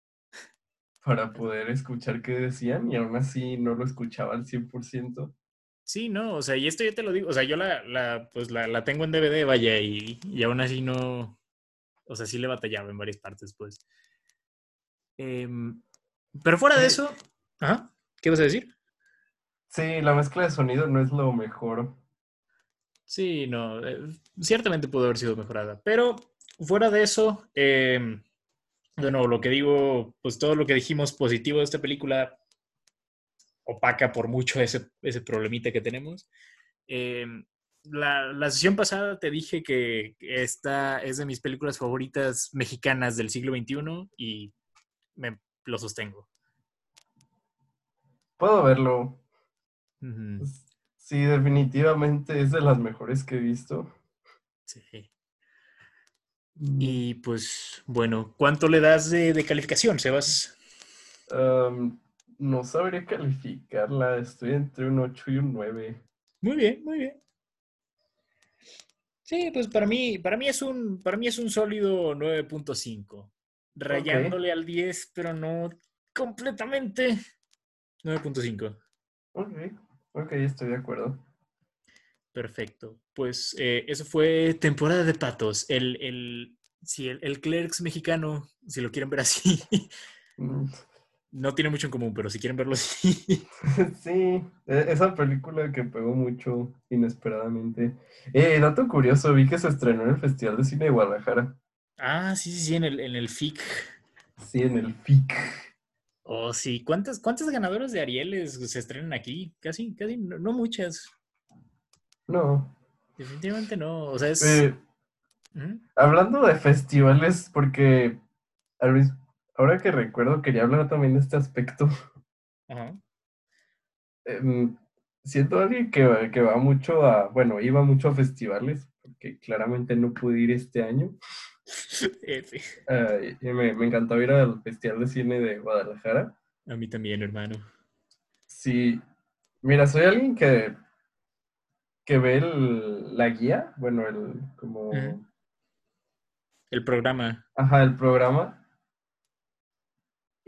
para poder escuchar qué decían y aún así no lo escuchaba al 100%. Sí, no, o sea, y esto yo te lo digo, o sea, yo la, la pues la, la tengo en DVD, vaya, y, y aún así no, o sea, sí le batallaba en varias partes, pues. Em, pero fuera de eso, ¿ajá? ¿qué vas a decir? Sí, la mezcla de sonido no es lo mejor. Sí, no, eh, ciertamente pudo haber sido mejorada, pero fuera de eso, em, de nuevo, lo que digo, pues todo lo que dijimos positivo de esta película opaca por mucho ese, ese problemita que tenemos. Em, la, la, sesión pasada te dije que esta es de mis películas favoritas mexicanas del siglo XXI y me lo sostengo. Puedo verlo. Uh -huh. Sí, definitivamente es de las mejores que he visto. Sí. Y pues, bueno, ¿cuánto le das de, de calificación, Sebas? Um, no sabría calificarla. Estoy entre un 8 y un 9. Muy bien, muy bien. Sí, pues para mí, para mí es un, para mí es un sólido 9.5. Rayándole okay. al 10, pero no completamente. 9.5. Ok, ok, estoy de acuerdo. Perfecto. Pues eh, eso fue temporada de patos. El, el, sí, el, el Clerks mexicano, si lo quieren ver así. No tiene mucho en común, pero si quieren verlo así. <laughs> Sí, esa película que pegó mucho inesperadamente. Eh, dato curioso, vi que se estrenó en el Festival de Cine de Guadalajara. Ah, sí, sí, sí, en el, en el FIC. Sí, en el FIC. Oh, sí. ¿Cuántas, cuántas ganadoras de Arieles se estrenan aquí? Casi, casi, no, no muchas. No. Definitivamente no. O sea, es. Eh, ¿Mm? Hablando de festivales, porque ahora que recuerdo, quería hablar también de este aspecto. Ajá. Eh, siento alguien que, que va mucho a. Bueno, iba mucho a festivales, porque claramente no pude ir este año. <laughs> Uh, me, me, encantó ir al Festival de Cine de Guadalajara. A mí también, hermano. Sí. Mira, soy alguien que, que ve el, la guía, bueno, el como... Uh -huh. El programa. Ajá, el programa.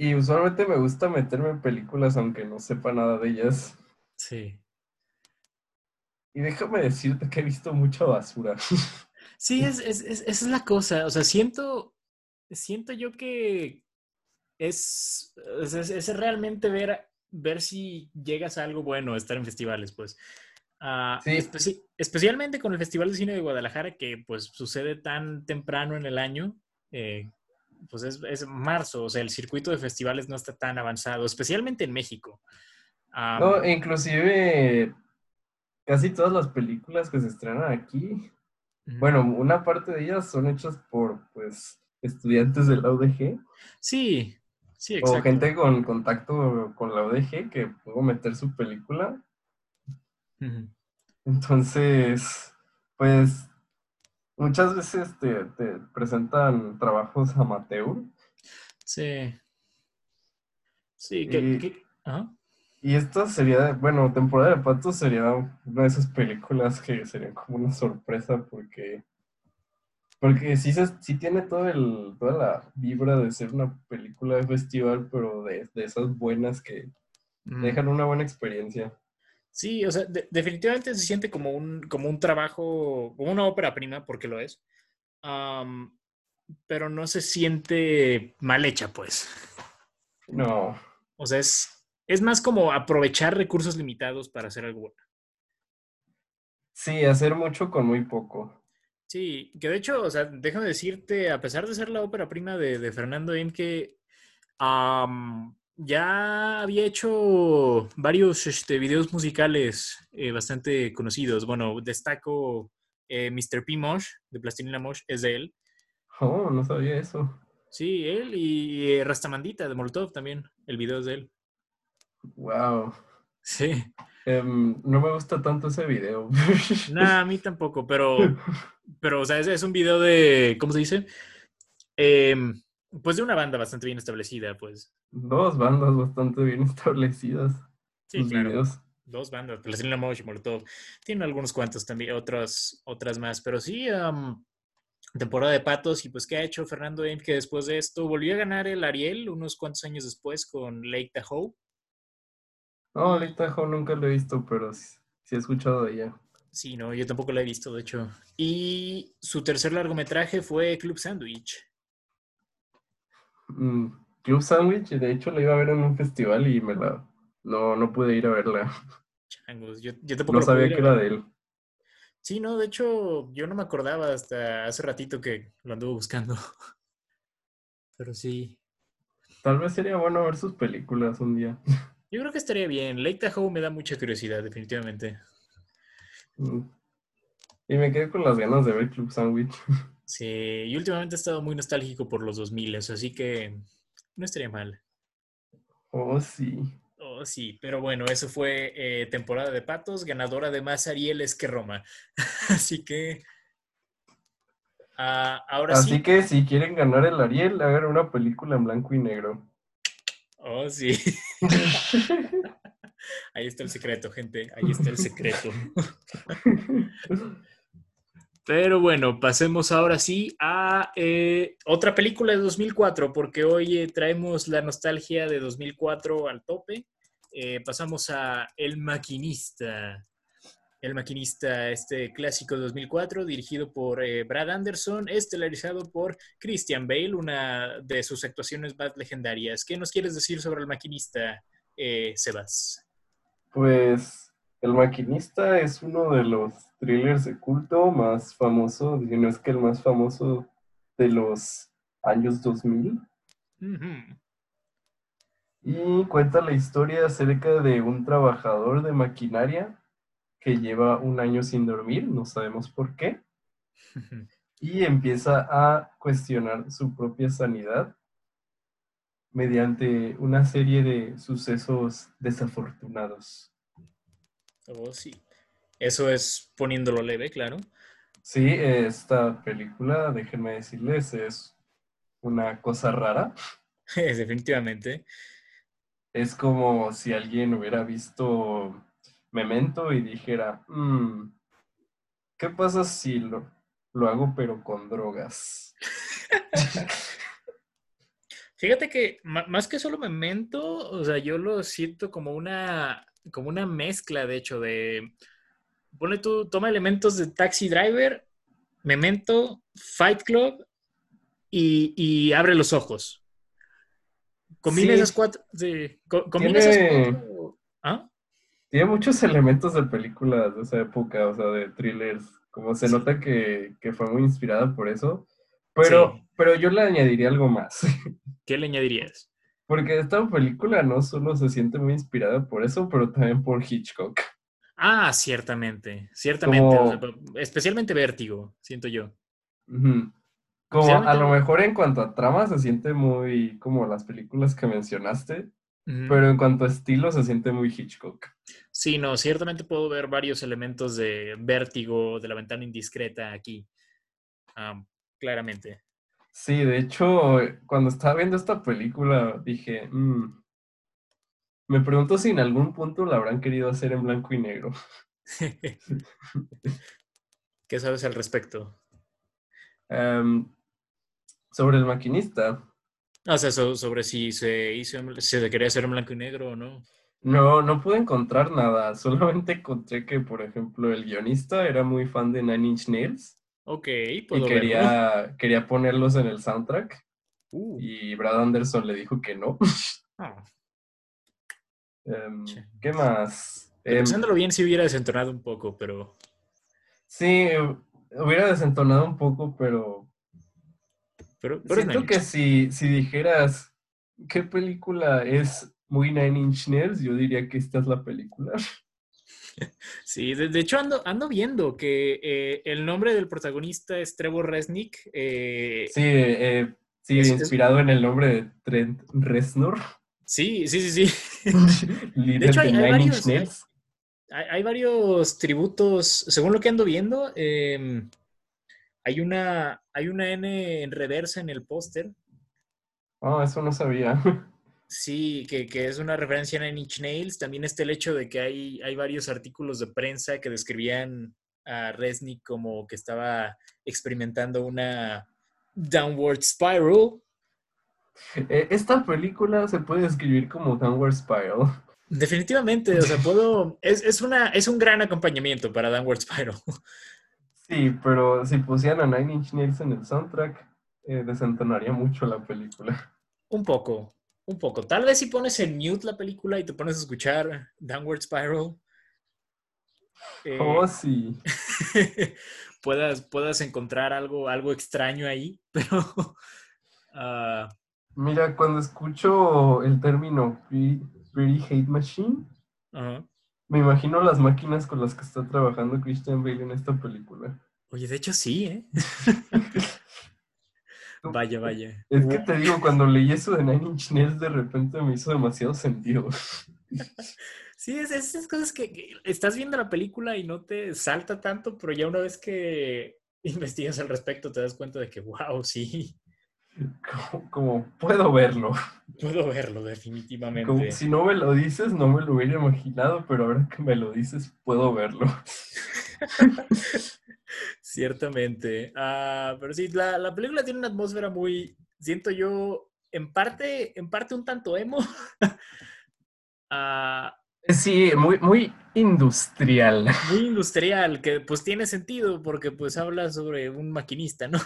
Y usualmente me gusta meterme en películas aunque no sepa nada de ellas. Sí. Y déjame decirte que he visto mucha basura. Sí, es, es, es, esa es la cosa. O sea, siento, siento yo que es, es, es realmente ver, ver si llegas a algo bueno estar en festivales, pues. Uh, sí. espe especialmente con el Festival de Cine de Guadalajara, que pues sucede tan temprano en el año, eh, pues es, es, marzo, o sea, el circuito de festivales no está tan avanzado, especialmente en México. Um, no, inclusive casi todas las películas que se estrenan aquí bueno, una parte de ellas son hechas por, pues, estudiantes de la UDG. Sí, sí, exacto. O gente con contacto con la UDG que pudo meter su película. Entonces, pues, muchas veces te, te presentan trabajos amateur. Sí. Sí, que... Y, que... ¿Ah? y esta sería, bueno, temporada de patos sería una de esas películas que sería como una sorpresa porque porque sí, se, sí tiene todo el, toda la vibra de ser una película de festival, pero de, de esas buenas que mm. dejan una buena experiencia. Sí, o sea, de, definitivamente se siente como un, como un trabajo, como una ópera prima, porque lo es. Um, pero no se siente mal hecha, pues. No. O sea, es, es más como aprovechar recursos limitados para hacer algo bueno. Sí, hacer mucho con muy poco. Sí, que de hecho, o sea, déjame decirte, a pesar de ser la ópera prima de, de Fernando que um, ya había hecho varios este, videos musicales eh, bastante conocidos. Bueno, destaco eh, Mr. P. Mosh, de Plastilina Mosh, es de él. Oh, no sabía eso. Sí, él y eh, Rastamandita de Molotov también, el video es de él. Wow. Sí. Um, no me gusta tanto ese video. <laughs> Nah, a mí tampoco, pero, pero o sea, es, es un video de, ¿cómo se dice? Eh, pues de una banda bastante bien establecida, pues. Dos bandas bastante bien <laughs> establecidas. Sí, claro. Videos. Dos bandas, Plastilina Mosh y Molotov. Tienen algunos cuantos también, otras, otras más, pero sí, um, temporada de patos. Y pues, ¿qué ha hecho Fernando M? Que después de esto volvió a ganar el Ariel unos cuantos años después con Lake Tahoe. No, Lake Tahoe nunca lo he visto, pero sí he escuchado de ella. Sí, no, yo tampoco la he visto, de hecho. Y su tercer largometraje fue Club Sandwich. Mm, Club Sandwich, de hecho la iba a ver en un festival y me la... No, no pude ir a verla. Changos, yo, yo tampoco No sabía que era de él. Sí, no, de hecho, yo no me acordaba hasta hace ratito que lo anduve buscando. <laughs> Pero sí, Tal vez sería bueno ver sus películas un día. yo creo que estaría bien. Lake Tahoe me da mucha curiosidad, definitivamente. Mm. Y me quedé con las ganas de ver Club Sandwich. <laughs> Sí, y últimamente he estado muy nostálgico por los 2000, así que no estaría mal. Oh, sí. Oh, sí, pero bueno, eso fue eh, temporada de patos, ganadora de más Arieles que Roma. <laughs> Así que ah, ahora Así sí. que si quieren ganar el Ariel, hagan una película en blanco y negro. Oh, sí. <laughs> Ahí está el secreto, gente. Ahí está el secreto. Pero bueno, pasemos ahora sí a eh, otra película de 2004, porque hoy eh, traemos la nostalgia de 2004 al tope. Eh, pasamos a El Maquinista. El Maquinista, este clásico de 2004, dirigido por Brad Anderson, estelarizado por Christian Bale, una de sus actuaciones más legendarias. ¿Qué nos quieres decir sobre El Maquinista, Sebas? Pues El Maquinista es uno de los thrillers de culto más famoso, si no es que el más famoso de los años 2000. Ujú. Y cuenta la historia acerca de un trabajador de maquinaria que lleva un año sin dormir, no sabemos por qué, <laughs> y empieza a cuestionar su propia sanidad mediante una serie de sucesos desafortunados. Oh, sí. Eso es poniéndolo leve, claro. Sí, esta película, déjenme decirles, es una cosa rara. <laughs> Definitivamente. Es como si alguien hubiera visto Memento y dijera, "Mm, ¿qué pasa si lo, lo hago pero con drogas? <laughs> Fíjate que más que solo Memento, o sea, yo lo siento como una, como una mezcla, de hecho, de... Ponle tú, toma elementos de Taxi Driver, Memento, Fight Club y, y Abre los Ojos. Combina Sí. esas cuatro... Sí, co- combina esas Tiene- cuatro... ¿Ah? Tiene muchos elementos de películas de esa época, o sea, de thrillers. Como se Sí. nota que, que fue muy inspirada por eso. Pero, pero yo le añadiría algo más. ¿Qué le añadirías? Porque esta película no solo se siente muy inspirada por eso, pero también por Hitchcock. Ah, ciertamente, ciertamente. Como- especialmente Vértigo, siento yo. Como a lo mejor en cuanto a trama se siente muy como las películas que mencionaste, pero en cuanto a estilo se siente muy Hitchcock. Sí, no, ciertamente puedo ver varios elementos de vértigo de la ventana indiscreta aquí. Am, claramente. Sí, de hecho, cuando estaba viendo esta película dije, "Mm, me pregunto si en algún punto la habrán querido hacer en blanco y negro. <laughs> ¿Qué sabes al respecto? Em, sobre el maquinista, O sea, so- sobre si se hizo, en- se quería hacer en blanco y negro o no. no, no pude encontrar nada, solamente encontré que, por ejemplo, el guionista era muy fan de Nine Inch Nails Ok, y puedo verlo. quería, quería ponerlos en el soundtrack Uh, y Brad Anderson le dijo que no. <laughs> ah. Em. ¿qué más? Em, Pensándolo bien, si hubiera desentonado un poco, pero sí, hubiera desentonado un poco, pero pero, pero siento que si, si dijeras qué película es muy Nine Inch Nails, yo diría que esta es la película. <laughs> <laughs> Sí, de, de hecho ando, ando viendo que eh, el nombre del protagonista es Trevor Resnick. eh, Sí, eh, sí, Es- es- inspirado en el nombre de Trent Reznor, sí, sí, sí, sí. <laughs> líder hecho, de hay- varios, hay varios tributos, según lo que ando viendo, em, hay, una, hay una N en reversa en el póster, Oh, eso no sabía. <laughs> sí, que, que es una referencia a Nine Inch Nails. También está el hecho de que hay, hay varios artículos de prensa que describían a Resnick como que estaba experimentando una downward spiral. Eh, Esta película se puede describir como Downward Spiral. Definitivamente, o sea, puedo. Es, es, una, es un gran acompañamiento para Downward Spiral. <laughs> Sí, pero si pusieran a Nine Inch Nails en el soundtrack, eh, desentonaría mucho la película. Un poco, un poco. Tal vez si pones en mute la película y te pones a escuchar Downward Spiral. Eh, oh, sí. <laughs> puedas, puedas encontrar algo, algo extraño ahí, <laughs> pero. Uh, Mira, cuando escucho el término Pretty Hate Machine, me imagino las máquinas con las que está trabajando Christian Bale en esta película. Oye, de hecho sí, ¿eh? <laughs> vaya, vaya. Es que te digo, cuando leí eso de Nine Inch Nails, de repente me hizo demasiado sentido. <laughs> Sí, es esas cosas que, estás viendo la película y no te salta tanto, pero ya una vez que <laughs> investigas al respecto te das cuenta de que, wow, sí. Como, puedo verlo. Puedo verlo, definitivamente. si no me lo dices, no me lo hubiera imaginado, pero ahora que me lo dices, puedo verlo. <laughs> Ciertamente. Ah, pero sí, la, película tiene una atmósfera muy, siento yo, en parte, en parte un tanto emo. <laughs> Ah, sí, muy, muy industrial. <laughs> Muy industrial, que pues tiene sentido porque pues habla sobre un maquinista, ¿no?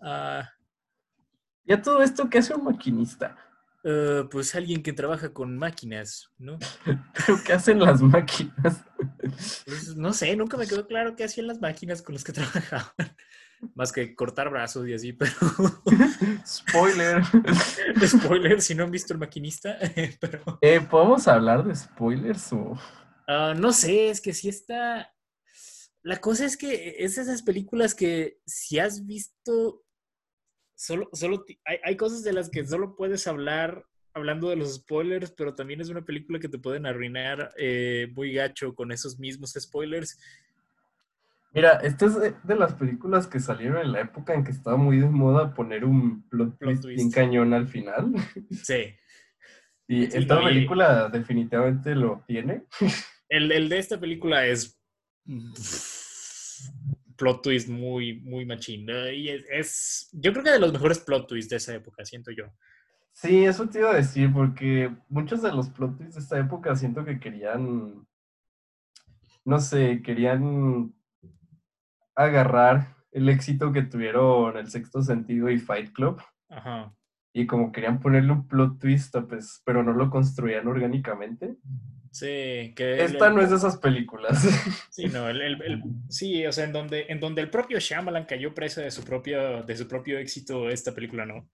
Uh, <laughs> ¿Y a todo esto qué hace un maquinista? Eh, pues alguien que trabaja con máquinas, ¿no? ¿Pero <laughs> qué hacen las máquinas? <laughs> Pues, no sé, nunca me quedó claro qué hacían las máquinas con las que <laughs> trabajaban. Más que cortar brazos y así, pero... Spoiler. Spoiler, si no han visto el maquinista, pero... Eh, ¿Podemos hablar de spoilers o...? Ah, no sé, es que si está... La cosa es que es esas películas que si has visto solo, solo hay, hay, cosas de las que solo puedes hablar hablando de los spoilers, pero también es una película que te pueden arruinar eh, muy gacho con esos mismos spoilers. Mira, esta es de, las películas que salieron en la época en que estaba muy de moda poner un plot, twist, bien cañón al final. Sí. y esta película definitivamente lo tiene. El, el de esta película es plot twist muy, muy machín. Y es, yo creo que de los mejores plot twists de esa época, siento yo. Sí, eso te iba a decir, porque muchos de los plot twists de esta época siento que querían, no sé, querían agarrar el éxito que tuvieron El Sexto Sentido y Fight Club. Ajá. Y como querían ponerle un plot twist, pues, pero no lo construían orgánicamente. Sí, que... Esta no es de esas películas. <laughs> Sí, no, el, sí, o sea, en donde, en donde el propio Shyamalan cayó presa de su propio, de su propio éxito, esta película no.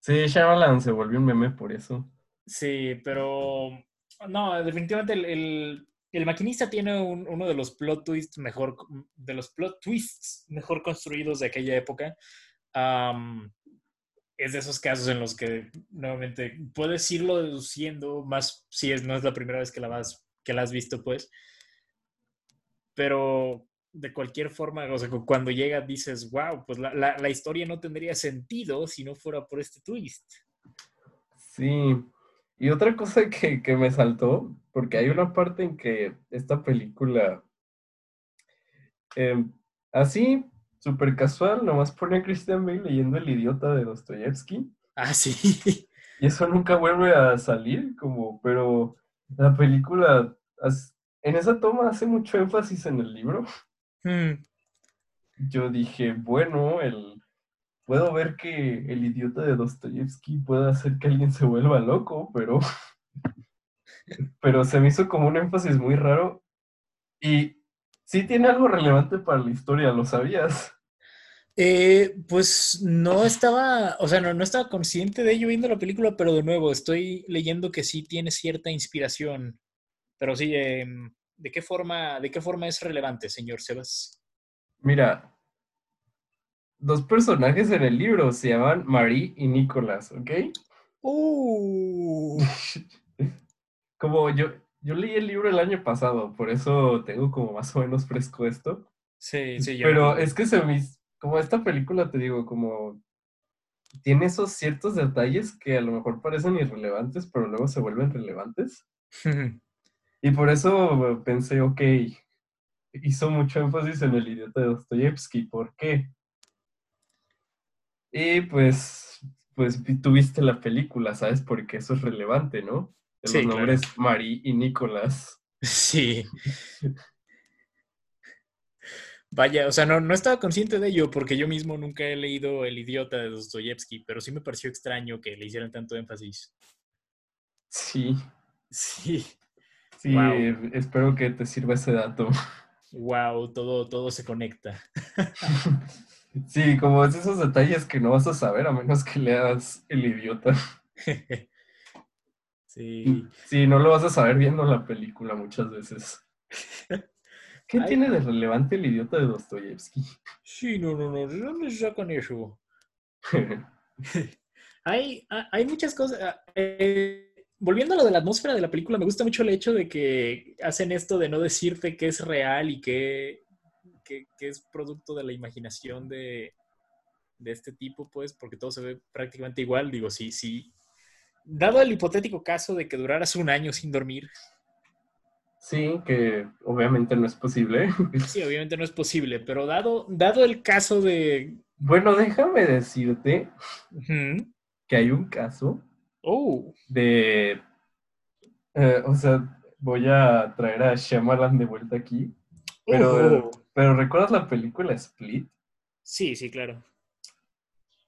Sí, Shyamalan se volvió un meme por eso. Sí, pero no, definitivamente el, el maquinista tiene uno de los plot twists mejor, de los plot twists mejor construidos de aquella época es de esos casos en los que nuevamente puedes irlo deduciendo más si es, no es la primera vez que la, vas, que la has visto, pues. Pero de cualquier forma, o sea, cuando llega dices, wow, pues la, la, historia no tendría sentido si no fuera por este twist. Sí, y otra cosa que, que me saltó, porque hay una parte en que esta película, em, así súper casual, nomás pone a Christian Bale leyendo El idiota de Dostoyevsky. Ah, sí. <laughs> Y eso nunca vuelve a salir, como, pero la película, en esa toma hace mucho énfasis en el libro. Hmm. Yo dije, bueno, el, puedo ver que el idiota de Dostoyevsky puede hacer que alguien se vuelva loco, pero, <laughs> pero se me hizo como un énfasis muy raro. Y sí tiene algo relevante para la historia, ¿lo sabías? Eh, pues no estaba, o sea, no, no, estaba consciente de ello viendo la película, pero de nuevo, estoy leyendo que sí tiene cierta inspiración. Pero sí, em, ¿de qué forma, de qué forma es relevante, señor Sebas? Mira, dos personajes en el libro se llaman Marie y Nicolás, ¿ok? Uh. <laughs> Como yo, yo leí el libro el año pasado, por eso tengo como más o menos fresco esto. Sí, sí, Pero es que se me, como esta película, te digo, como tiene esos ciertos detalles que a lo mejor parecen irrelevantes, pero luego se vuelven relevantes. <laughs> y por eso pensé, ok, hizo mucho énfasis en el idiota de Dostoyevsky, ¿por qué? Y pues, pues tuviste la película, ¿sabes? Porque eso es relevante, ¿no? Sí, los claro. nombres Marie y Nicolás. <laughs> Sí. Vaya, o sea, no, no estaba consciente de ello porque yo mismo nunca he leído El idiota de Dostoyevsky, pero sí me pareció extraño que le hicieran tanto énfasis. Sí, Sí, sí, Wow. espero que te sirva ese dato. wow, todo, todo se conecta. <laughs> Sí, como es esos detalles que no vas a saber a menos que leas El idiota. <laughs> Sí. <laughs> Sí, no lo vas a saber viendo la película muchas veces. <laughs> ¿Qué Ay. tiene de relevante El idiota de Dostoyevsky? Sí, no, no, no, ¿de dónde sacan eso? <laughs> Hay, ha- hay muchas cosas. ah, eh, volviendo a lo de la atmósfera de la película, me gusta mucho el hecho de que hacen esto de no decirte que es real y que, que- que es producto de la imaginación de, de este tipo, pues, porque todo se ve prácticamente igual. Digo, sí, sí. Dado el hipotético caso de que duraras un año sin dormir, Sí, que obviamente no es posible. sí, obviamente no es posible, pero dado, dado el caso de. Bueno, déjame decirte que hay un caso Oh, de... eh, o sea, voy a traer a Shyamalan de vuelta aquí. Pero, oh. pero ¿recuerdas la película Split? Sí, sí, claro.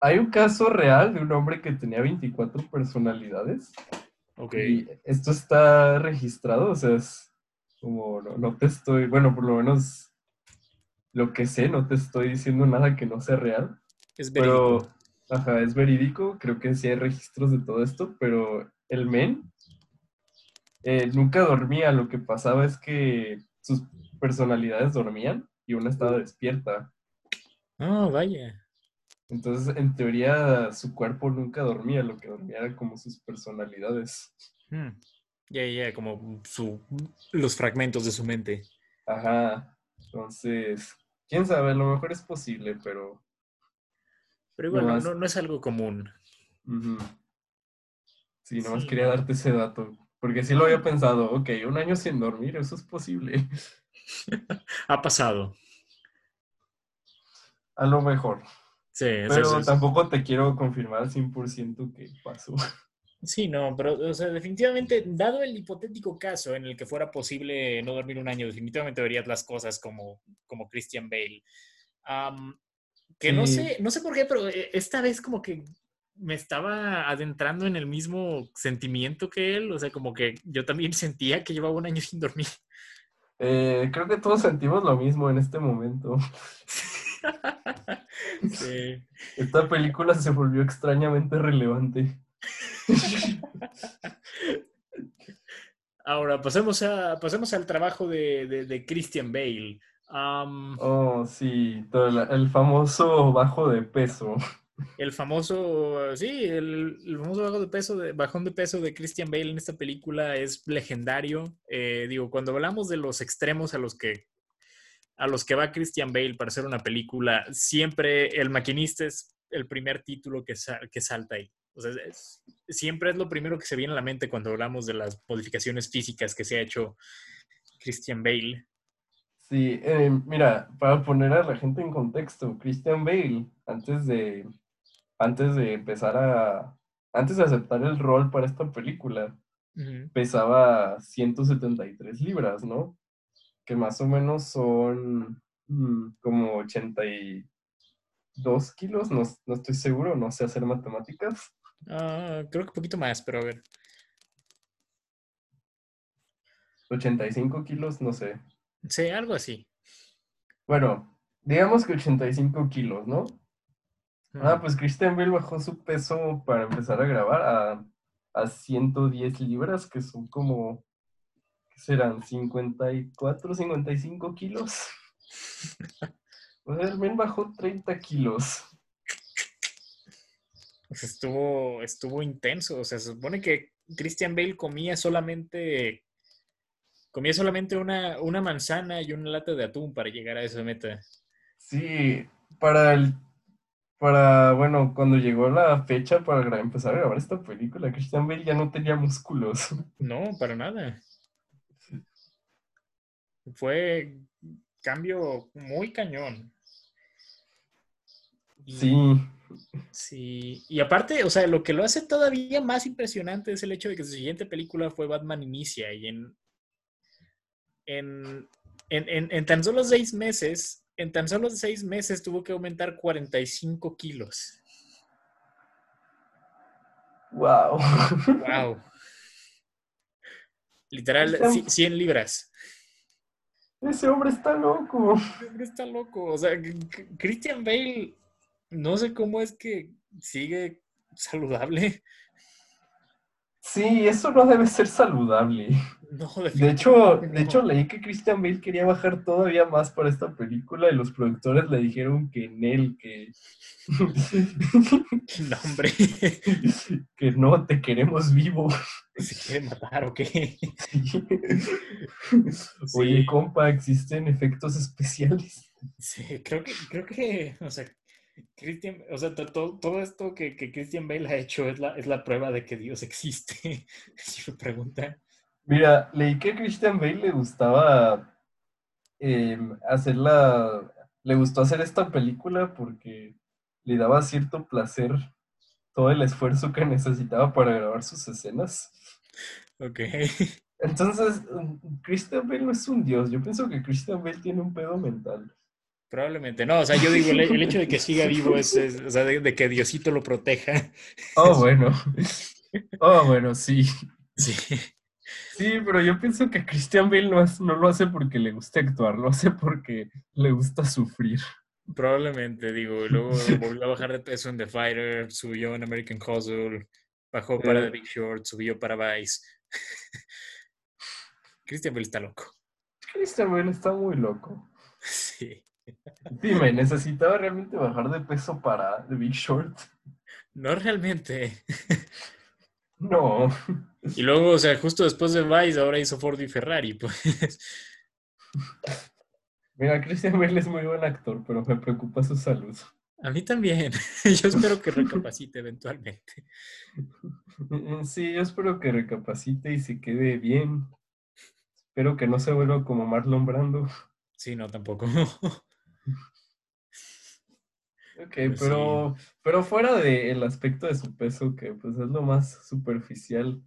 Hay un caso real de un hombre que tenía 24 personalidades. Ok. Y esto está registrado, o sea, es como, no, no te estoy, bueno, por lo menos lo que sé, no te estoy diciendo nada que no sea real. Es verídico. Pero, ajá, es verídico, creo que sí hay registros de todo esto, pero el men eh, nunca dormía, lo que pasaba es que sus personalidades dormían y una estaba despierta. Ah, vaya. Entonces, en teoría, su cuerpo nunca dormía, lo que dormía era como sus personalidades. Hmm. Ya, ya, como su, los fragmentos de su mente. Ajá, entonces, quién sabe, a lo mejor es posible, pero... Pero igual, no, Nomás- no- no es algo común. Sí, nomás Sí. quería darte ese dato, porque sí lo había pensado, ok, un año sin dormir, eso es posible. <laughs> Ha pasado. A lo mejor, Sí, pero sí. tampoco te quiero confirmar 100% que pasó. Sí, no, pero o sea, definitivamente, dado el hipotético caso en el que fuera posible no dormir un año, definitivamente verías las cosas como, como Christian Bale. Am, que no sé, no sé por qué, pero eh, esta vez como que me estaba adentrando en el mismo sentimiento que él, o sea, como que yo también <laughs> sentía que llevaba un año sin dormir. Eh, creo que todos sentimos lo mismo en este momento. <laughs> Sí. Esta película se volvió extrañamente relevante. Ahora, pasemos, a, pasemos al trabajo de, de- de Christian Bale. Oh, sí, el, el famoso bajo de peso. el famoso, sí, el, el famoso bajo de peso de, bajón de peso de Christian Bale en esta película es legendario. Eh, digo, cuando hablamos de los extremos a los que a los que va Christian Bale para hacer una película, siempre el maquinista es el primer título que, sa- que salta ahí. O sea, es- siempre es lo primero que se viene a la mente cuando hablamos de las modificaciones físicas que se ha hecho Christian Bale. Sí, eh, mira, para poner a la gente en contexto, Christian Bale, antes de, antes de empezar a, antes de aceptar el rol para esta película, pesaba 173 libras, ¿no? Que más o menos son mm, como 82 kilos, no, no estoy seguro, no sé hacer matemáticas. Ah, creo que un poquito más, pero a ver. 85 kilos, no sé. Sí, algo así. Bueno, digamos que 85 kilos, ¿no? Ah, pues Christian Bale bajó su peso para empezar a grabar a, a 110 libras, que son como, ¿qué serán? 54, 55 kilos. <laughs> O sea, el men bajó 30 kilos. Pues estuvo, estuvo intenso. O sea, se supone que Christian Bale comía solamente. Comía solamente una, una manzana y una lata de atún para llegar a esa meta. Sí, para el, para, bueno, cuando llegó la fecha para empezar a grabar esta película, Christian Bale ya no tenía músculos. No, para nada. Fue cambio muy cañón. Y- Sí, Sí, y aparte, o sea, lo que lo hace todavía más impresionante es el hecho de que su siguiente película fue Batman Inicia y en, en, en, en, en tan solo seis meses, en tan solo seis meses tuvo que aumentar 45 kilos. Wow. Wow. <laughs> Literal, Está- ci- 100 libras. Ese hombre está loco. Ese hombre Está loco. O sea, Christian Bale, no sé cómo es que sigue saludable. Sí, eso no debe ser saludable. No, De hecho, de hecho, leí que Christian Bale quería bajar todavía más para esta película y los productores le dijeron que en él, que, <laughs> no, hombre. <laughs> que no te queremos vivo. ¿Se quiere matar o qué? <laughs> Oye, Sí. compa, existen efectos especiales. Sí, creo que, creo que, o sea, Christian, o sea, to- to- todo esto que, que Christian Bale ha hecho es la, es la prueba de que Dios existe. <laughs> Si me preguntan. Mira, leí que a Christian Bale le gustaba eh, hacer la, le gustó hacer esta película porque le daba cierto placer todo el esfuerzo que necesitaba para grabar sus escenas. Ok. <laughs> Entonces, Christian Bale no es un dios. Yo pienso que Christian Bale tiene un pedo mental. Probablemente. No, o sea, yo digo, el, el hecho de que siga vivo es, es- o sea, de, de que Diosito lo proteja. <laughs> Oh, bueno. Oh, bueno, sí. Sí. Sí, pero yo pienso que Christian Bale no, es- no lo hace porque le gusta actuar, lo hace porque le gusta sufrir. Probablemente, digo, y luego volvió a bajar de peso en The Fighter, subió en American Hustle, bajó para Eh. The Big Short, subió para Vice. <laughs> Christian Bale está loco. Christian Bale está muy loco. <laughs> Sí. Dime, ¿necesitaba realmente bajar de peso para The Big Short? No realmente. <laughs> No. Y luego, o sea, justo después de Vice, ahora hizo Ford y Ferrari, pues. Mira, Christian Bale es muy buen actor, pero me preocupa su salud. A mí también. <laughs> Yo espero que recapacite eventualmente. <laughs> Sí, yo espero que recapacite y se quede bien. Espero que no se vuelva como Marlon Brando. Sí, no, tampoco. <laughs> Ok, Pues sí. pero, pero fuera del aspecto de su peso, que pues es lo más superficial.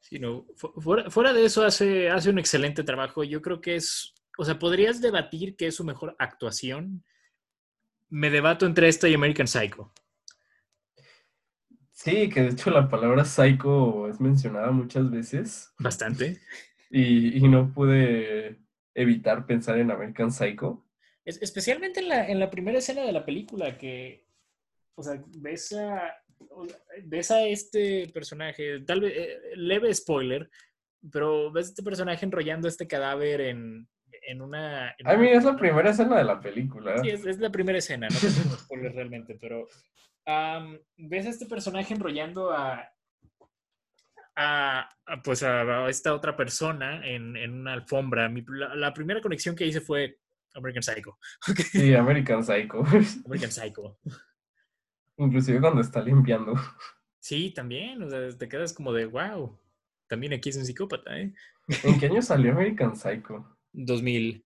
Sí, no, fu- fuera, fuera de eso hace, hace un excelente trabajo. Yo creo que es, o sea, podrías debatir qué es su mejor actuación. Me debato entre esta y American Psycho. Sí, que de hecho la palabra psycho es mencionada muchas veces Bastante. y, y no pude evitar pensar en American Psycho. Es- especialmente en la, en la primera escena de la película, que, o sea, ves a, ves a este personaje, tal vez, eh, leve spoiler, pero ves a este personaje enrollando este cadáver en, en una... en A mí una- es la primera escena de la película. Sí, es, es la primera escena, no <laughs> tengo spoiler realmente, pero am, ves a este personaje enrollando a, a, a, pues a, a esta otra persona en, en una alfombra. Mi- la, la primera conexión que hice fue American Psycho. <laughs> Sí, American Psycho. American Psycho. Inclusive cuando está limpiando. Sí, también, o sea, te quedas como de, wow, también aquí es un psicópata, ¿eh? ¿En qué año salió American Psycho? 2000,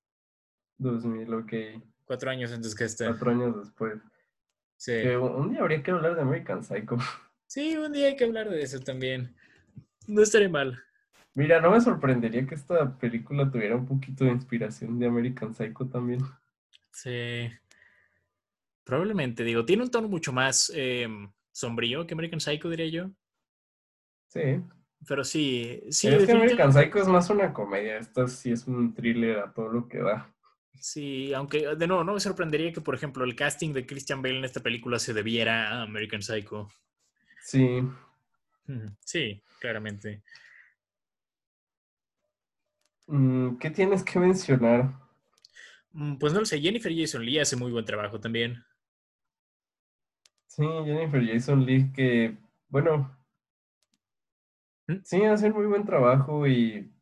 2000, ok. cuatro años antes que este. Cuatro años después. Sí. Que un un día habría que hablar de American Psycho. sí, un día hay que hablar de eso también. No estaré mal. Mira, no me sorprendería que esta película tuviera un poquito de inspiración de American Psycho también. Sí. Probablemente, digo, tiene un tono mucho más em, sombrío que American Psycho, diría yo. Sí. Pero sí, sí, es que American Psycho es más una comedia. Esta sí es un thriller a todo lo que da. Sí, aunque de nuevo no me sorprendería que, por ejemplo, el casting de Christian Bale en esta película se debiera a American Psycho. Sí. Sí, claramente. Mm, ¿Qué tienes que mencionar? Mm, Pues no lo sé, Jennifer Jason Leigh hace muy buen trabajo también. Sí, Jennifer Jason Leigh, que, bueno. Sí, hacen muy buen trabajo y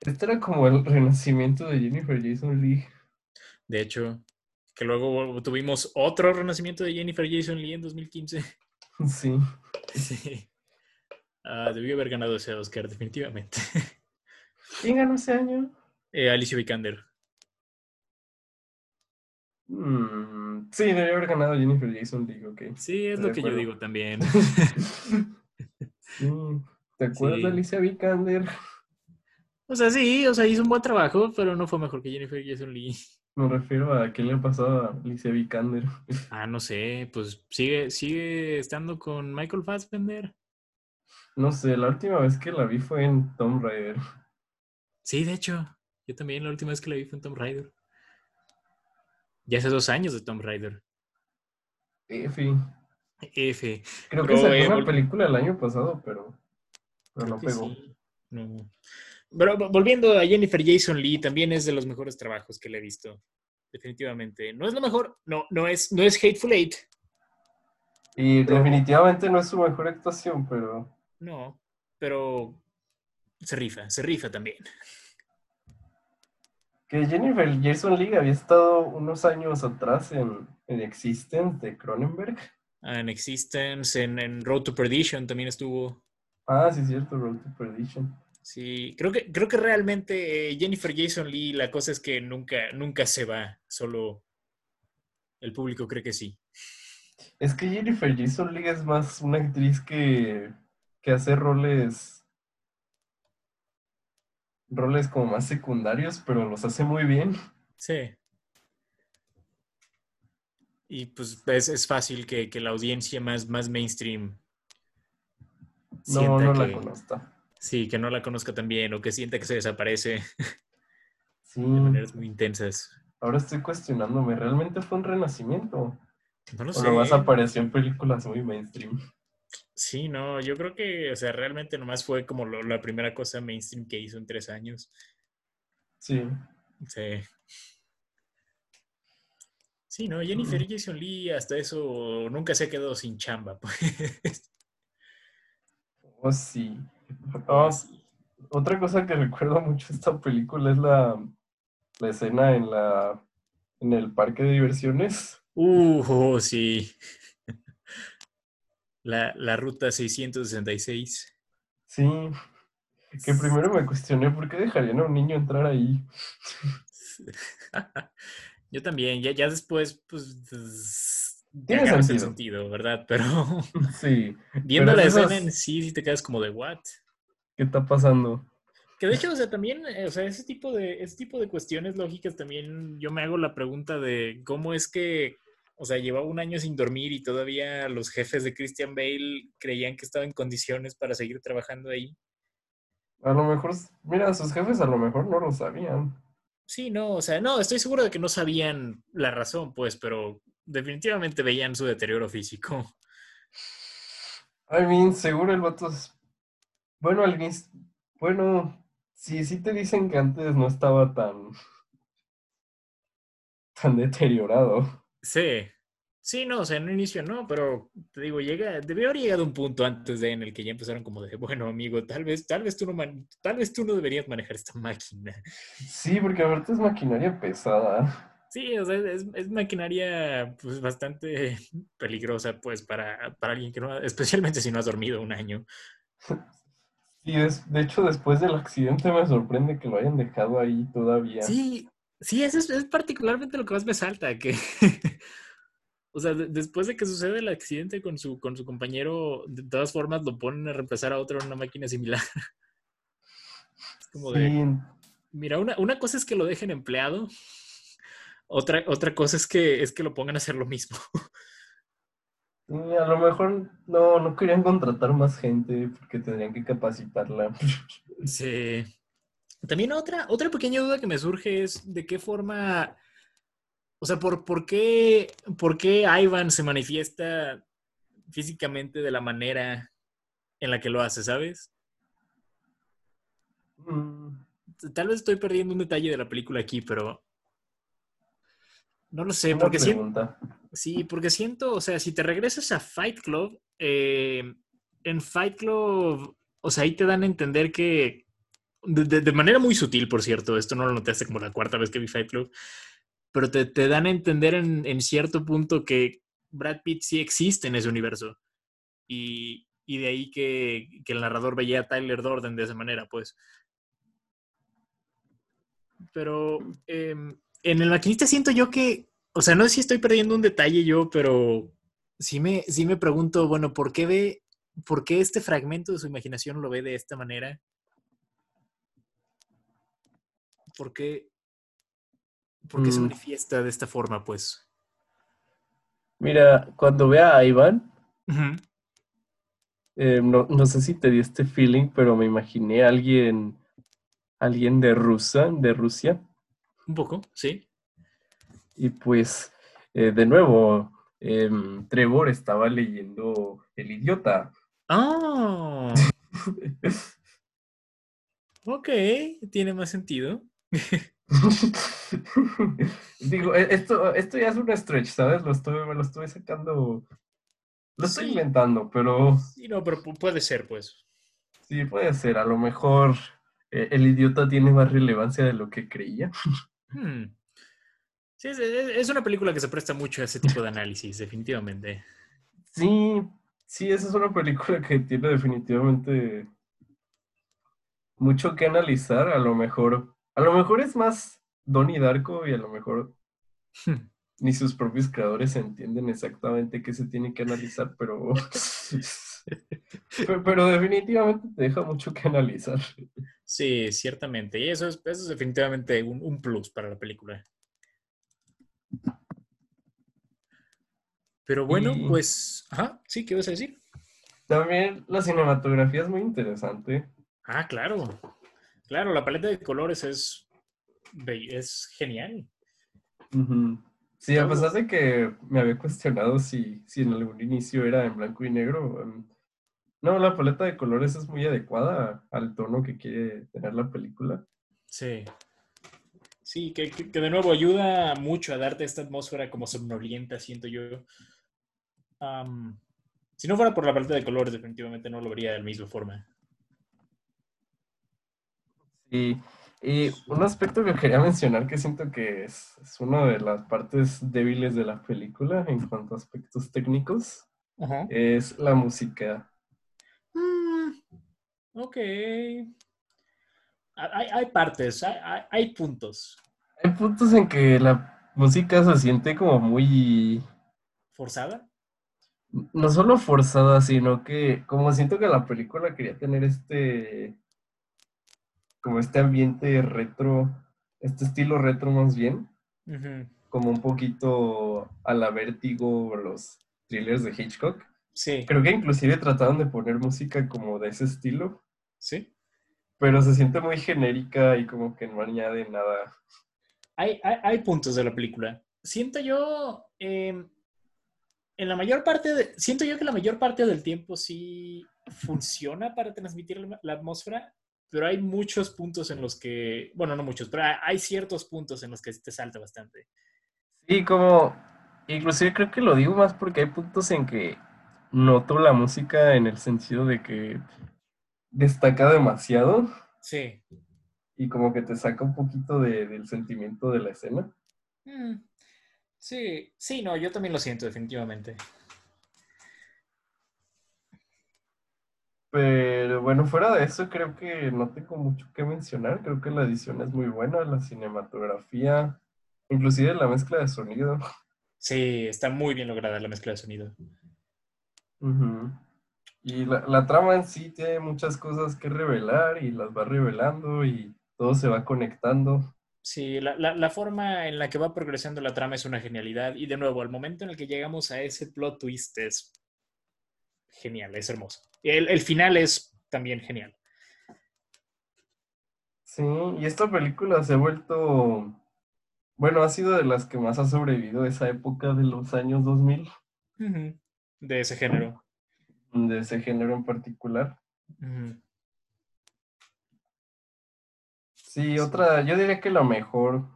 este era como el renacimiento de Jennifer Jason Leigh. De hecho, que luego tuvimos otro renacimiento de Jennifer Jason Leigh en 2015. <laughs> Sí. Sí. Ah, debió haber ganado ese Oscar, definitivamente. ¿Quién ganó ese año? Eh, Alicia Vikander. Mm, Sí, debería haber ganado Jennifer Jason Leigh, ok. Sí, es lo que yo digo también. <laughs> <laughs> Sí. ¿Te acuerdas Sí. de Alicia Vikander? O sea, sí, o sea, hizo un buen trabajo, pero no fue mejor que Jennifer Jason Lee. Me refiero a qué le ha pasado a Alicia Vikander. <laughs> Ah, no sé, pues sigue, sigue estando con Michael Fassbender. No sé, la última vez que la vi fue en Tomb Raider. Sí, de hecho, yo también la última vez que la vi fue en Tomb Raider. Ya hace dos años de Tomb Raider. Efi. F. Creo que sacó eh, una película el año pasado, pero, pero no pegó. sí. No. Pero vo- volviendo a Jennifer Jason Lee, también es de los mejores trabajos que le he visto. Definitivamente. No es lo mejor, no, no es, no es Hateful Eight. Y Pero- definitivamente no es su mejor actuación, pero No, pero se rifa, se rifa también. que Jennifer Jason Leigh había estado unos años atrás en, en Existence de Cronenberg. En Existence, en, en Road to Perdition también estuvo. Ah, sí, cierto, Road to Perdition. Sí, creo que, creo que realmente eh, Jennifer Jason Lee, la cosa es que nunca, nunca se va, solo el público cree que sí. Es que Jennifer Jason Leigh es más una actriz que, que hace roles roles como más secundarios, pero los hace muy bien. Sí. Y pues es, es fácil que, que la audiencia más, más mainstream No, no que, la conozco. sí, que no la conozca tan bien o que sienta que se desaparece Sí, de maneras muy intensas. ahora estoy cuestionándome, ¿realmente fue un renacimiento? No lo ¿O sé. nomás apareció en películas muy mainstream? Sí, no, yo creo que, o sea, realmente nomás fue como lo- la primera cosa mainstream que hizo en tres años. Sí. Sí. Sí, no, Jennifer Jason Lee hasta eso nunca se ha quedado sin chamba, <laughs> pues. Oh, sí. Oh, Sí. Otra cosa que <laughs> recuerdo mucho esta película es la, la escena en la en el parque de diversiones. <laughs> Uh, oh, sí. La, la ruta 666. Sí. Que primero me cuestioné por qué dejarían a un niño entrar ahí. Yo también, ya, ya después, pues, Tiene agarras el sentido. sentido, ¿verdad? Pero <laughs> Sí. viendo Pero la escena en sí, sí te quedas como de, ¿what? ¿Qué está pasando? Que de hecho, o sea, también, eh, o sea, ese tipo de, ese tipo de cuestiones lógicas también yo me hago la pregunta de cómo es que, o sea, llevaba un año sin dormir y todavía los jefes de Christian Bale creían que estaba en condiciones para seguir trabajando ahí. A lo mejor, mira, sus jefes a lo mejor no lo sabían. Sí, no, o sea, no, estoy seguro de que no sabían la razón, pues, pero definitivamente veían su deterioro físico. I mean, seguro el vato es... Bueno, al inicio... Bueno, sí, sí te dicen que antes no estaba tan... tan deteriorado. Sí, sí, no, o sea, en un inicio no, pero te digo, llega, debió haber llegado un punto antes de en el que ya empezaron como de, bueno, amigo, tal vez, tal vez tú no, man- tal vez tú no deberías manejar esta máquina. Sí, porque aparte es maquinaria pesada. Sí, o sea, es, es maquinaria pues bastante <laughs> peligrosa pues para, para alguien que no, especialmente si no has dormido un año. Y es, de hecho, después del accidente me sorprende que lo hayan dejado ahí todavía. Sí, sí, eso es, es particularmente lo que más me salta, que, <laughs> o sea, de- después de que sucede el accidente con su, con su compañero, de todas formas lo ponen a reemplazar a otro en una máquina similar. <laughs> Es como de, Sí, mira, una, una cosa es que lo dejen empleado, otra, otra cosa es que, es que lo pongan a hacer lo mismo. a lo mejor no, no querían contratar más gente porque tendrían que capacitarla. <laughs> Sí. También otra, otra pequeña duda que me surge es de qué forma, o sea, por, por, qué, por qué Ivan se manifiesta físicamente de la manera en la que lo hace, ¿sabes? Mm, Tal vez estoy perdiendo un detalle de la película aquí, pero no lo sé, porque siento, sí, porque siento, o sea, si te regresas a Fight Club, eh, en Fight Club, o sea, ahí te dan a entender que, de, manera muy sutil, por cierto, esto no lo notaste como la cuarta vez que vi Fight Club, pero te, te dan a entender en, en cierto punto que Brad Pitt sí existe en ese universo. Y, y de ahí que, que el narrador veía a Tyler Durden de esa manera, pues. Pero em, en el maquinista siento yo que O sea, no sé si estoy perdiendo un detalle yo, pero sí me, sí me pregunto, bueno, ¿por qué ve, por qué este fragmento de su imaginación lo ve de esta manera? ¿Por qué, por qué se Mm. manifiesta de esta forma, pues? Mira, cuando vea a Iván, eh, no, no sé si te dio este feeling, pero me imaginé a alguien, alguien de Rusia, de Rusia, Un poco, sí. y pues, eh, de nuevo, em, Trevor estaba leyendo El Idiota. Ah, <laughs> ok, tiene más sentido. <laughs> <laughs> Digo, e- esto, esto ya es un stretch, ¿sabes? Lo estoy, me lo estoy sacando, lo estoy Sí. inventando, pero Sí, no, pero pu- puede ser, pues. sí puede ser. A lo mejor eh, el idiota tiene más relevancia de lo que creía. Hmm. Sí, es, es- es una película que se presta mucho a ese tipo de análisis, definitivamente. Sí, sí, esa es una película que tiene definitivamente mucho que analizar. A lo mejor, a lo mejor es más Donnie Darko y a lo mejor <laughs> ni sus propios creadores entienden exactamente qué se tiene que analizar, pero, <laughs> pero, pero definitivamente te deja mucho que analizar. Sí, ciertamente. Y eso es, eso es definitivamente un, un plus para la película. Pero bueno, Y- pues, ajá, sí, ¿qué vas a decir? También la cinematografía es muy interesante. Ah, claro. Claro, la paleta de colores es, es genial. Sí, a pesar de que me había cuestionado si, si en algún inicio era en blanco y negro, em, no, la paleta de colores es muy adecuada al tono que quiere tener la película. Sí. Sí, que, que- que de nuevo ayuda mucho a darte esta atmósfera como somnolienta, siento yo. Si no fuera por la paleta de colores, definitivamente no lo vería de la misma forma. Y, y un aspecto que quería mencionar que siento que es, es una de las partes débiles de la película en cuanto a aspectos técnicos Ajá. es la música. Mm, ok. Hay, hay partes, hay, hay- hay puntos. Hay puntos en que la música se siente como muy, ¿Forzada? no solo forzada, sino que como siento que la película quería tener este, como este ambiente retro, este estilo retro más bien, como un poquito a la vértigo o los thrillers de Hitchcock. Sí, Creo que inclusive trataron de poner música como de ese estilo, sí. pero se siente muy genérica y como que no añade nada. Hay, hay, hay puntos de la película. Siento yo, em, en la mayor parte, de- siento yo que la mayor parte del tiempo sí funciona para transmitir la atmósfera, pero hay muchos puntos en los que, bueno, no muchos, pero hay, ciertos puntos en los que te salta bastante. Sí, como, inclusive creo que lo digo más porque hay puntos en que noto la música en el sentido de que destaca demasiado Sí. y como que te saca un poquito de- del sentimiento de la escena. Mm, Sí, sí, no, yo también lo siento, definitivamente. Pero bueno, fuera de eso, creo que no tengo mucho que mencionar. Creo que la edición es muy buena, la cinematografía, inclusive la mezcla de sonido. Sí, está muy bien lograda la mezcla de sonido. Y la, la trama en sí tiene muchas cosas que revelar y las va revelando y todo se va conectando. Sí, la, la- la forma en la que va progresando la trama es una genialidad. Y de nuevo, al momento en el que llegamos a ese plot twist es genial, es hermoso. El, el final es también genial. Sí, y esta película se ha vuelto, bueno, ha sido de las que más ha sobrevivido esa época de los años 2000, Ujú. De ese género. de ese género en particular. Sí, otra, yo diría que la mejor,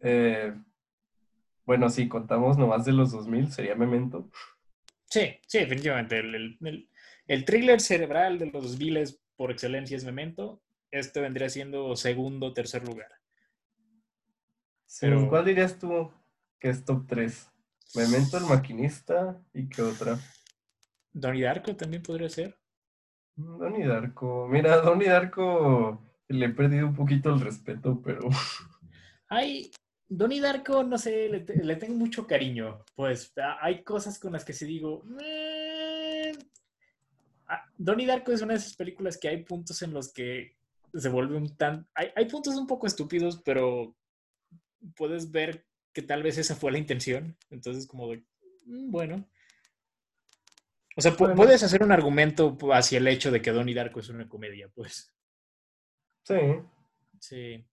eh, bueno, si contamos nomás de los 2000, sería Memento. Sí, sí, definitivamente. El, el, el- el thriller cerebral de los viles por excelencia es Memento. Este vendría siendo segundo o tercer lugar. Pero- ¿cuál dirías tú que es top 3? Memento, el maquinista y qué otra. Donnie Darko también podría ser. Donnie Darko. Mira, Donnie Darko le he perdido un poquito el respeto, pero Hay, Donnie Darko, no sé, le, te- le tengo mucho cariño. Pues hay cosas con las que sí digo. "Eh". Ah, Donnie Darko es una de esas películas que hay puntos en los que se vuelve un tan. Hay, hay puntos un poco estúpidos, pero puedes ver que tal vez esa fue la intención. Entonces, como de. "Mm, Bueno. O sea, puedes hacer un argumento hacia el hecho de que Donnie Darko es una comedia, pues. Sí. Sí.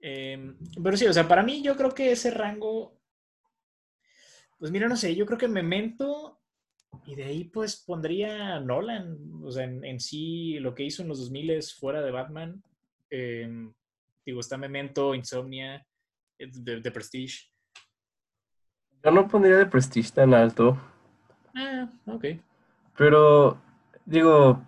Em, pero sí, o sea, para mí yo creo que ese rango, pues mira, no sé, yo creo que Memento y de ahí pues pondría Nolan, o sea, en, en sí lo que hizo en los 2000 fuera de Batman, em, digo, está Memento, Insomnia, eh, de, de Prestige. Yo no pondría de Prestige tan alto, Ah, ok. pero digo,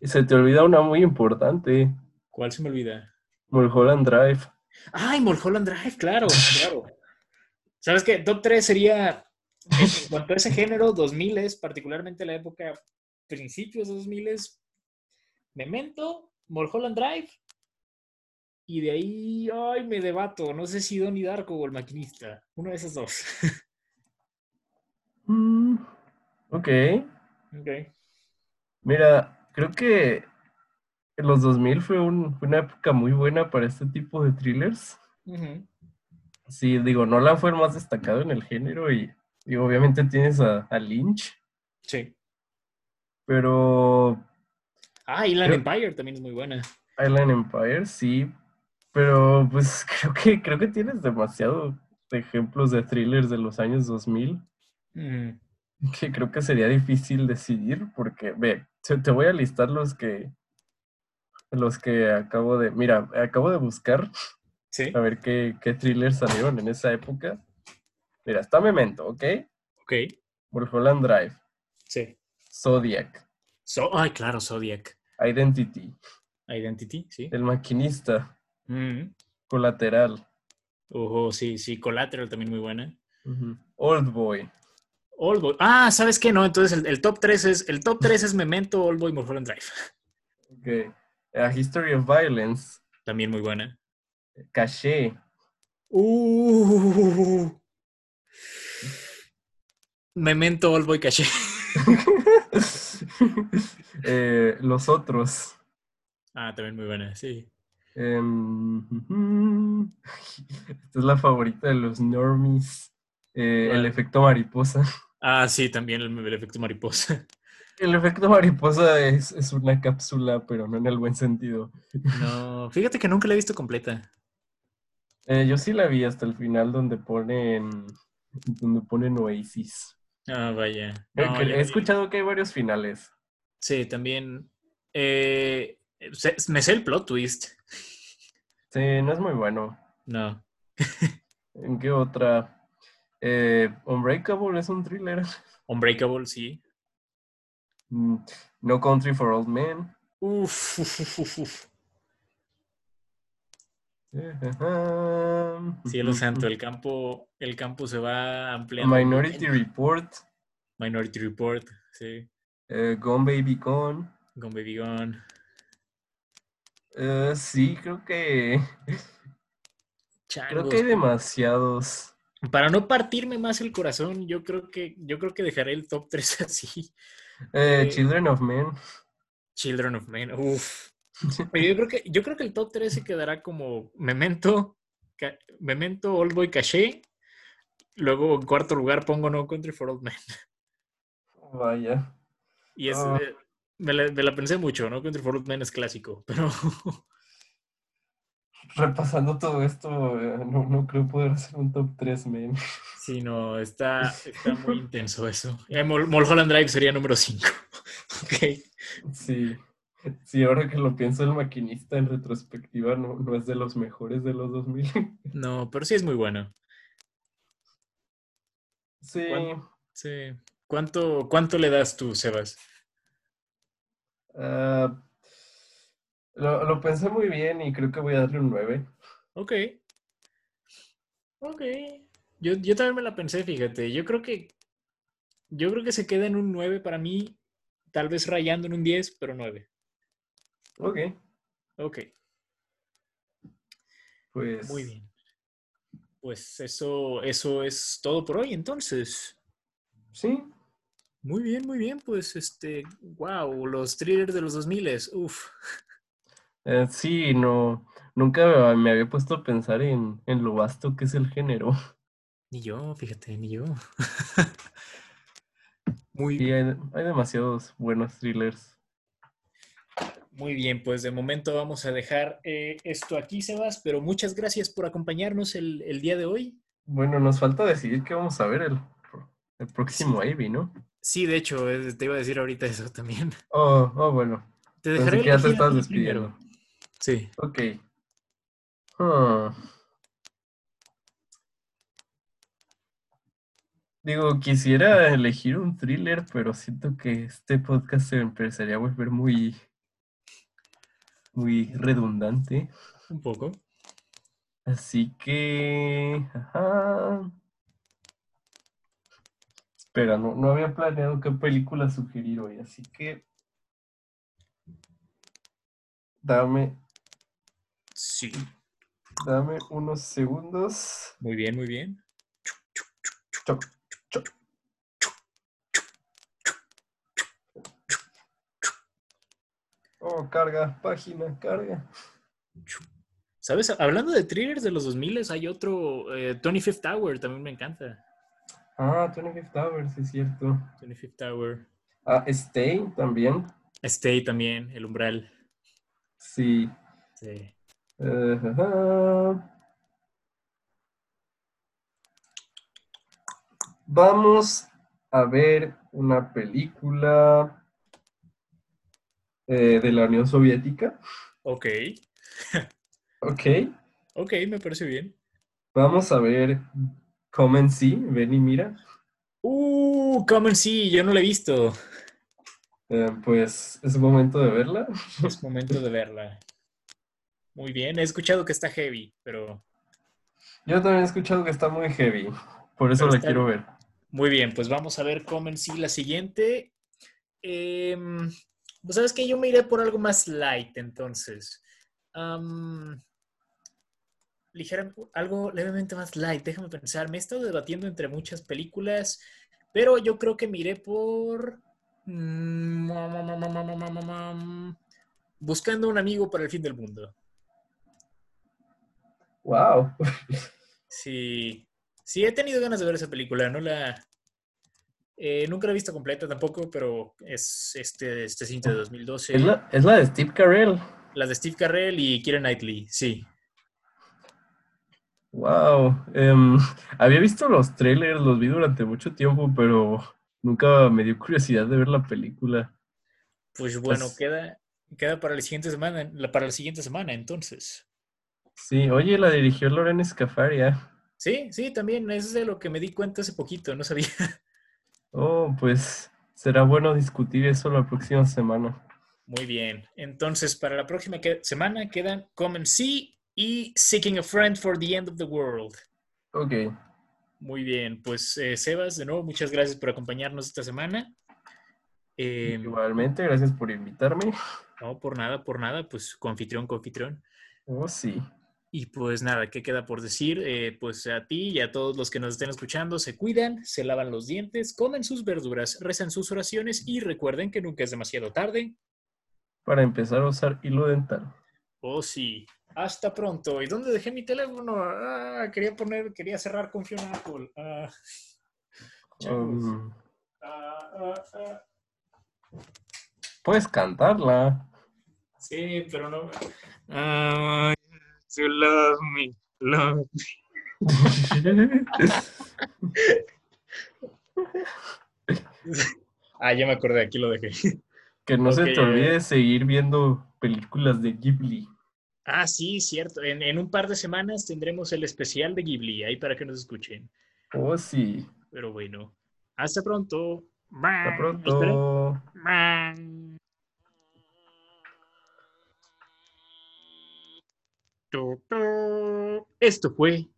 se te olvida una muy importante, ¿Cuál se me olvida? Mulholland Drive. ¡Ay, Mulholland Drive! Claro, <laughs> claro. ¿Sabes qué? Top 3 sería, en cuanto a ese género, 2000 particularmente la época principios de 2000 Memento, Mulholland Drive, y de ahí, ay, me debato, no sé si Donnie Darko o El Maquinista, uno de esos dos. <laughs> Mm, ok. ok. Mira, creo que en los 2000 fue, un- fue una época muy buena para este tipo de thrillers. Sí, digo, Nolan fue el más destacado en el género y, y obviamente tienes a, a Lynch, Sí. pero Ah, Inland Creo- Empire también es muy buena. Island Empire, sí, pero pues <laughs> creo que, creo que tienes demasiado ejemplos de thrillers de los años 2000 Ujú. que creo que sería difícil decidir porque, ve, te, te voy a listar los que, los que acabo de, mira, acabo de buscar Sí. a ver qué, qué thrillers salieron en esa época. Mira, está Memento, ¿ok? Ok. Mulholland Drive, Sí. Zodiac, So- ay, claro, Zodiac. Identity, Identity, sí. El Maquinista, Ujú. Colateral, Ojo, sí, sí. Collateral también muy buena. ujú, Oldboy, Oldboy. Ah, ¿sabes qué? No, entonces el, el top 3 es el top 3 es Memento, Oldboy, Mulholland Drive. ok, A History of Violence, También muy buena. Caché, Uh. Memento, Oldboy, Caché. <laughs> eh, Los Otros, Ah, también muy buena, sí. em, <laughs> esta es la favorita de los normies, eh, El. Efecto Mariposa. Ah, sí, también el, el efecto mariposa. El efecto mariposa es, es una cápsula, pero no en el buen sentido. No, fíjate que nunca la he visto completa. Eh, yo sí la vi hasta el final donde ponen, donde ponen Oasis. Ah, vaya. No, he escuchado que hay varios finales. Sí, también. eh, me sé el plot twist. Sí, no es muy bueno. No. ¿En qué otra? Eh, Unbreakable es un thriller. Unbreakable, sí. Mm, No Country for Old Men. Uf, uf, uf, uf. <laughs> Cielo santo, el campo, el campo se va ampliando. Minority Report. Minority Report, sí. eh, Gone Baby Gone. Con Baby Gone. Eh, sí, creo que creo que hay demasiados. Para no partirme más el corazón, yo creo que, yo creo que dejaré el top 3 así. Eh, Children of Men. Children of Men, uff. <laughs> Yo creo que, yo creo que el top 3 se quedará como Memento, Ca- Memento, Oldboy, Caché. Luego en cuarto lugar pongo No Country for Old Men. Vaya. Y es, Ah. me, la, me la pensé mucho, ¿no? Country for Old Men es clásico, pero <laughs> Repasando todo esto, eh, no, no creo poder hacer un top 3, men. sí, no, está, está muy <laughs> intenso eso. Eh, Mul- Mulholland Drive sería número 5. <laughs> ok. Sí. Sí, ahora que lo pienso, el maquinista en retrospectiva no, no es de los mejores de los 2000. <laughs> No, pero sí es muy bueno. Sí, ¿Cuán- Sí. ¿Cuánto, ¿Cuánto le das tú, Sebas? ah, lo, lo pensé muy bien y creo que voy a darle un 9. Ok. Ok. Yo, yo también me la pensé, fíjate. Yo creo que. Yo creo que se queda en un 9 para mí. Tal vez rayando en un 10, pero 9. Ok, Ok. pues. Muy bien. Pues eso, eso es todo por hoy, entonces. Sí. Muy bien, muy bien. Pues este, wow, los thrillers de los 2000, uff. Eh, sí, no, nunca me había puesto a pensar en, en lo vasto que es el género. <laughs> Ni yo, fíjate, ni yo. <laughs> muy Sí, hay, hay demasiados buenos thrillers. Muy bien, pues de momento vamos a dejar eh, esto aquí, Sebas, pero muchas gracias por acompañarnos el, el día de hoy. Bueno, nos falta decidir qué vamos a ver el, el próximo Ivy, ¿no? Sí, de hecho, eh, te iba a decir ahorita eso también. Oh, oh, bueno. Te dejaré que ya te estás despidiendo. primero. Sí. Ok. Ah. Digo, quisiera elegir un thriller, pero siento que este podcast se empezaría a volver muy, muy redundante. Un poco. Así que... ajá. Espera, no, no había planeado qué película sugerir hoy, así que... Dame, Sí. dame unos segundos. Muy bien, muy bien. Oh, carga, página, carga. ¿Sabes? Hablando de thrillers de los 2000, hay otro, eh, 25th Tower, también me encanta. Ah, 25 Towers, es cierto. 25th Tower. Ah, Stay también. Stay también, El Umbral. Sí. Sí. Vamos a ver una película eh, de la Unión Soviética. Ok. <laughs> Ok. Ok, me parece bien. Vamos a ver Come and See, ven y mira. Uh, Common sí, yo no la he visto. Eh, pues es momento de verla. Es momento de verla. Muy bien, he escuchado que está heavy, pero Yo también he escuchado que está muy heavy, por eso Pero la está quiero ver. muy bien, pues vamos a ver Common sí la siguiente. Em, pues sabes que yo me iré por algo más light, entonces. Am, ligera- algo levemente más light, déjame pensar. Me he estado debatiendo entre muchas películas, pero yo creo que me iré por. mm, Buscando un amigo para el fin del mundo. Wow. Sí, sí, he tenido ganas de ver esa película. No la. eh, nunca la he visto completa tampoco, pero es este, este cinta de 2012. Es la, es la de Steve Carell. Las de Steve Carell y Keira Knightley, sí. Wow. Em, había visto los trailers, los vi durante mucho tiempo, pero nunca me dio curiosidad de ver la película. Pues bueno, Pues- queda, queda para la siguiente semana, la- para la siguiente semana, entonces. Sí, oye, la dirigió Loren Scafaria. Sí, sí, también es de lo que me di cuenta hace poquito, no sabía. <laughs> Oh, pues será bueno discutir eso la próxima semana. Muy bien. Entonces, para la próxima que- semana quedan Come and See y Seeking a Friend for the End of the World. Ok. Muy bien, pues eh, Sebas, de nuevo, muchas gracias por acompañarnos esta semana. Eh, Igualmente, gracias por invitarme. no, por nada, por nada, pues confitrión, confitrión. Oh, sí. Y pues nada, ¿qué queda por decir? Eh, pues a ti y a todos los que nos estén escuchando, se cuidan, se lavan los dientes, comen sus verduras, rezan sus oraciones y recuerden que nunca es demasiado tarde. Para empezar a usar hilo dental. Oh, sí. Hasta pronto. ¿Y dónde dejé mi teléfono? Ah, quería poner, quería cerrar con Fiona Apple. Ah. Um, Ah, ah, ah. puedes cantarla. Sí, pero no. You love me, love Ah, ya me acordé, aquí lo dejé. Que no se te olvide seguir viendo películas de Ghibli. Ah, sí, cierto. En, en un par de semanas tendremos el especial de Ghibli ahí para que nos escuchen. Oh, sí. Pero bueno, hasta pronto. Hasta pronto. Esto fue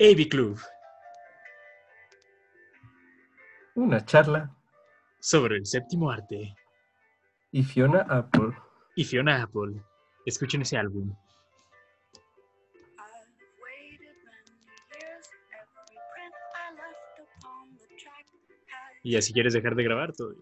AV Club Una charla. sobre el séptimo arte Y Fiona Apple. y Fiona Apple. Escuchen ese álbum. Y así quieres dejar de grabar todo.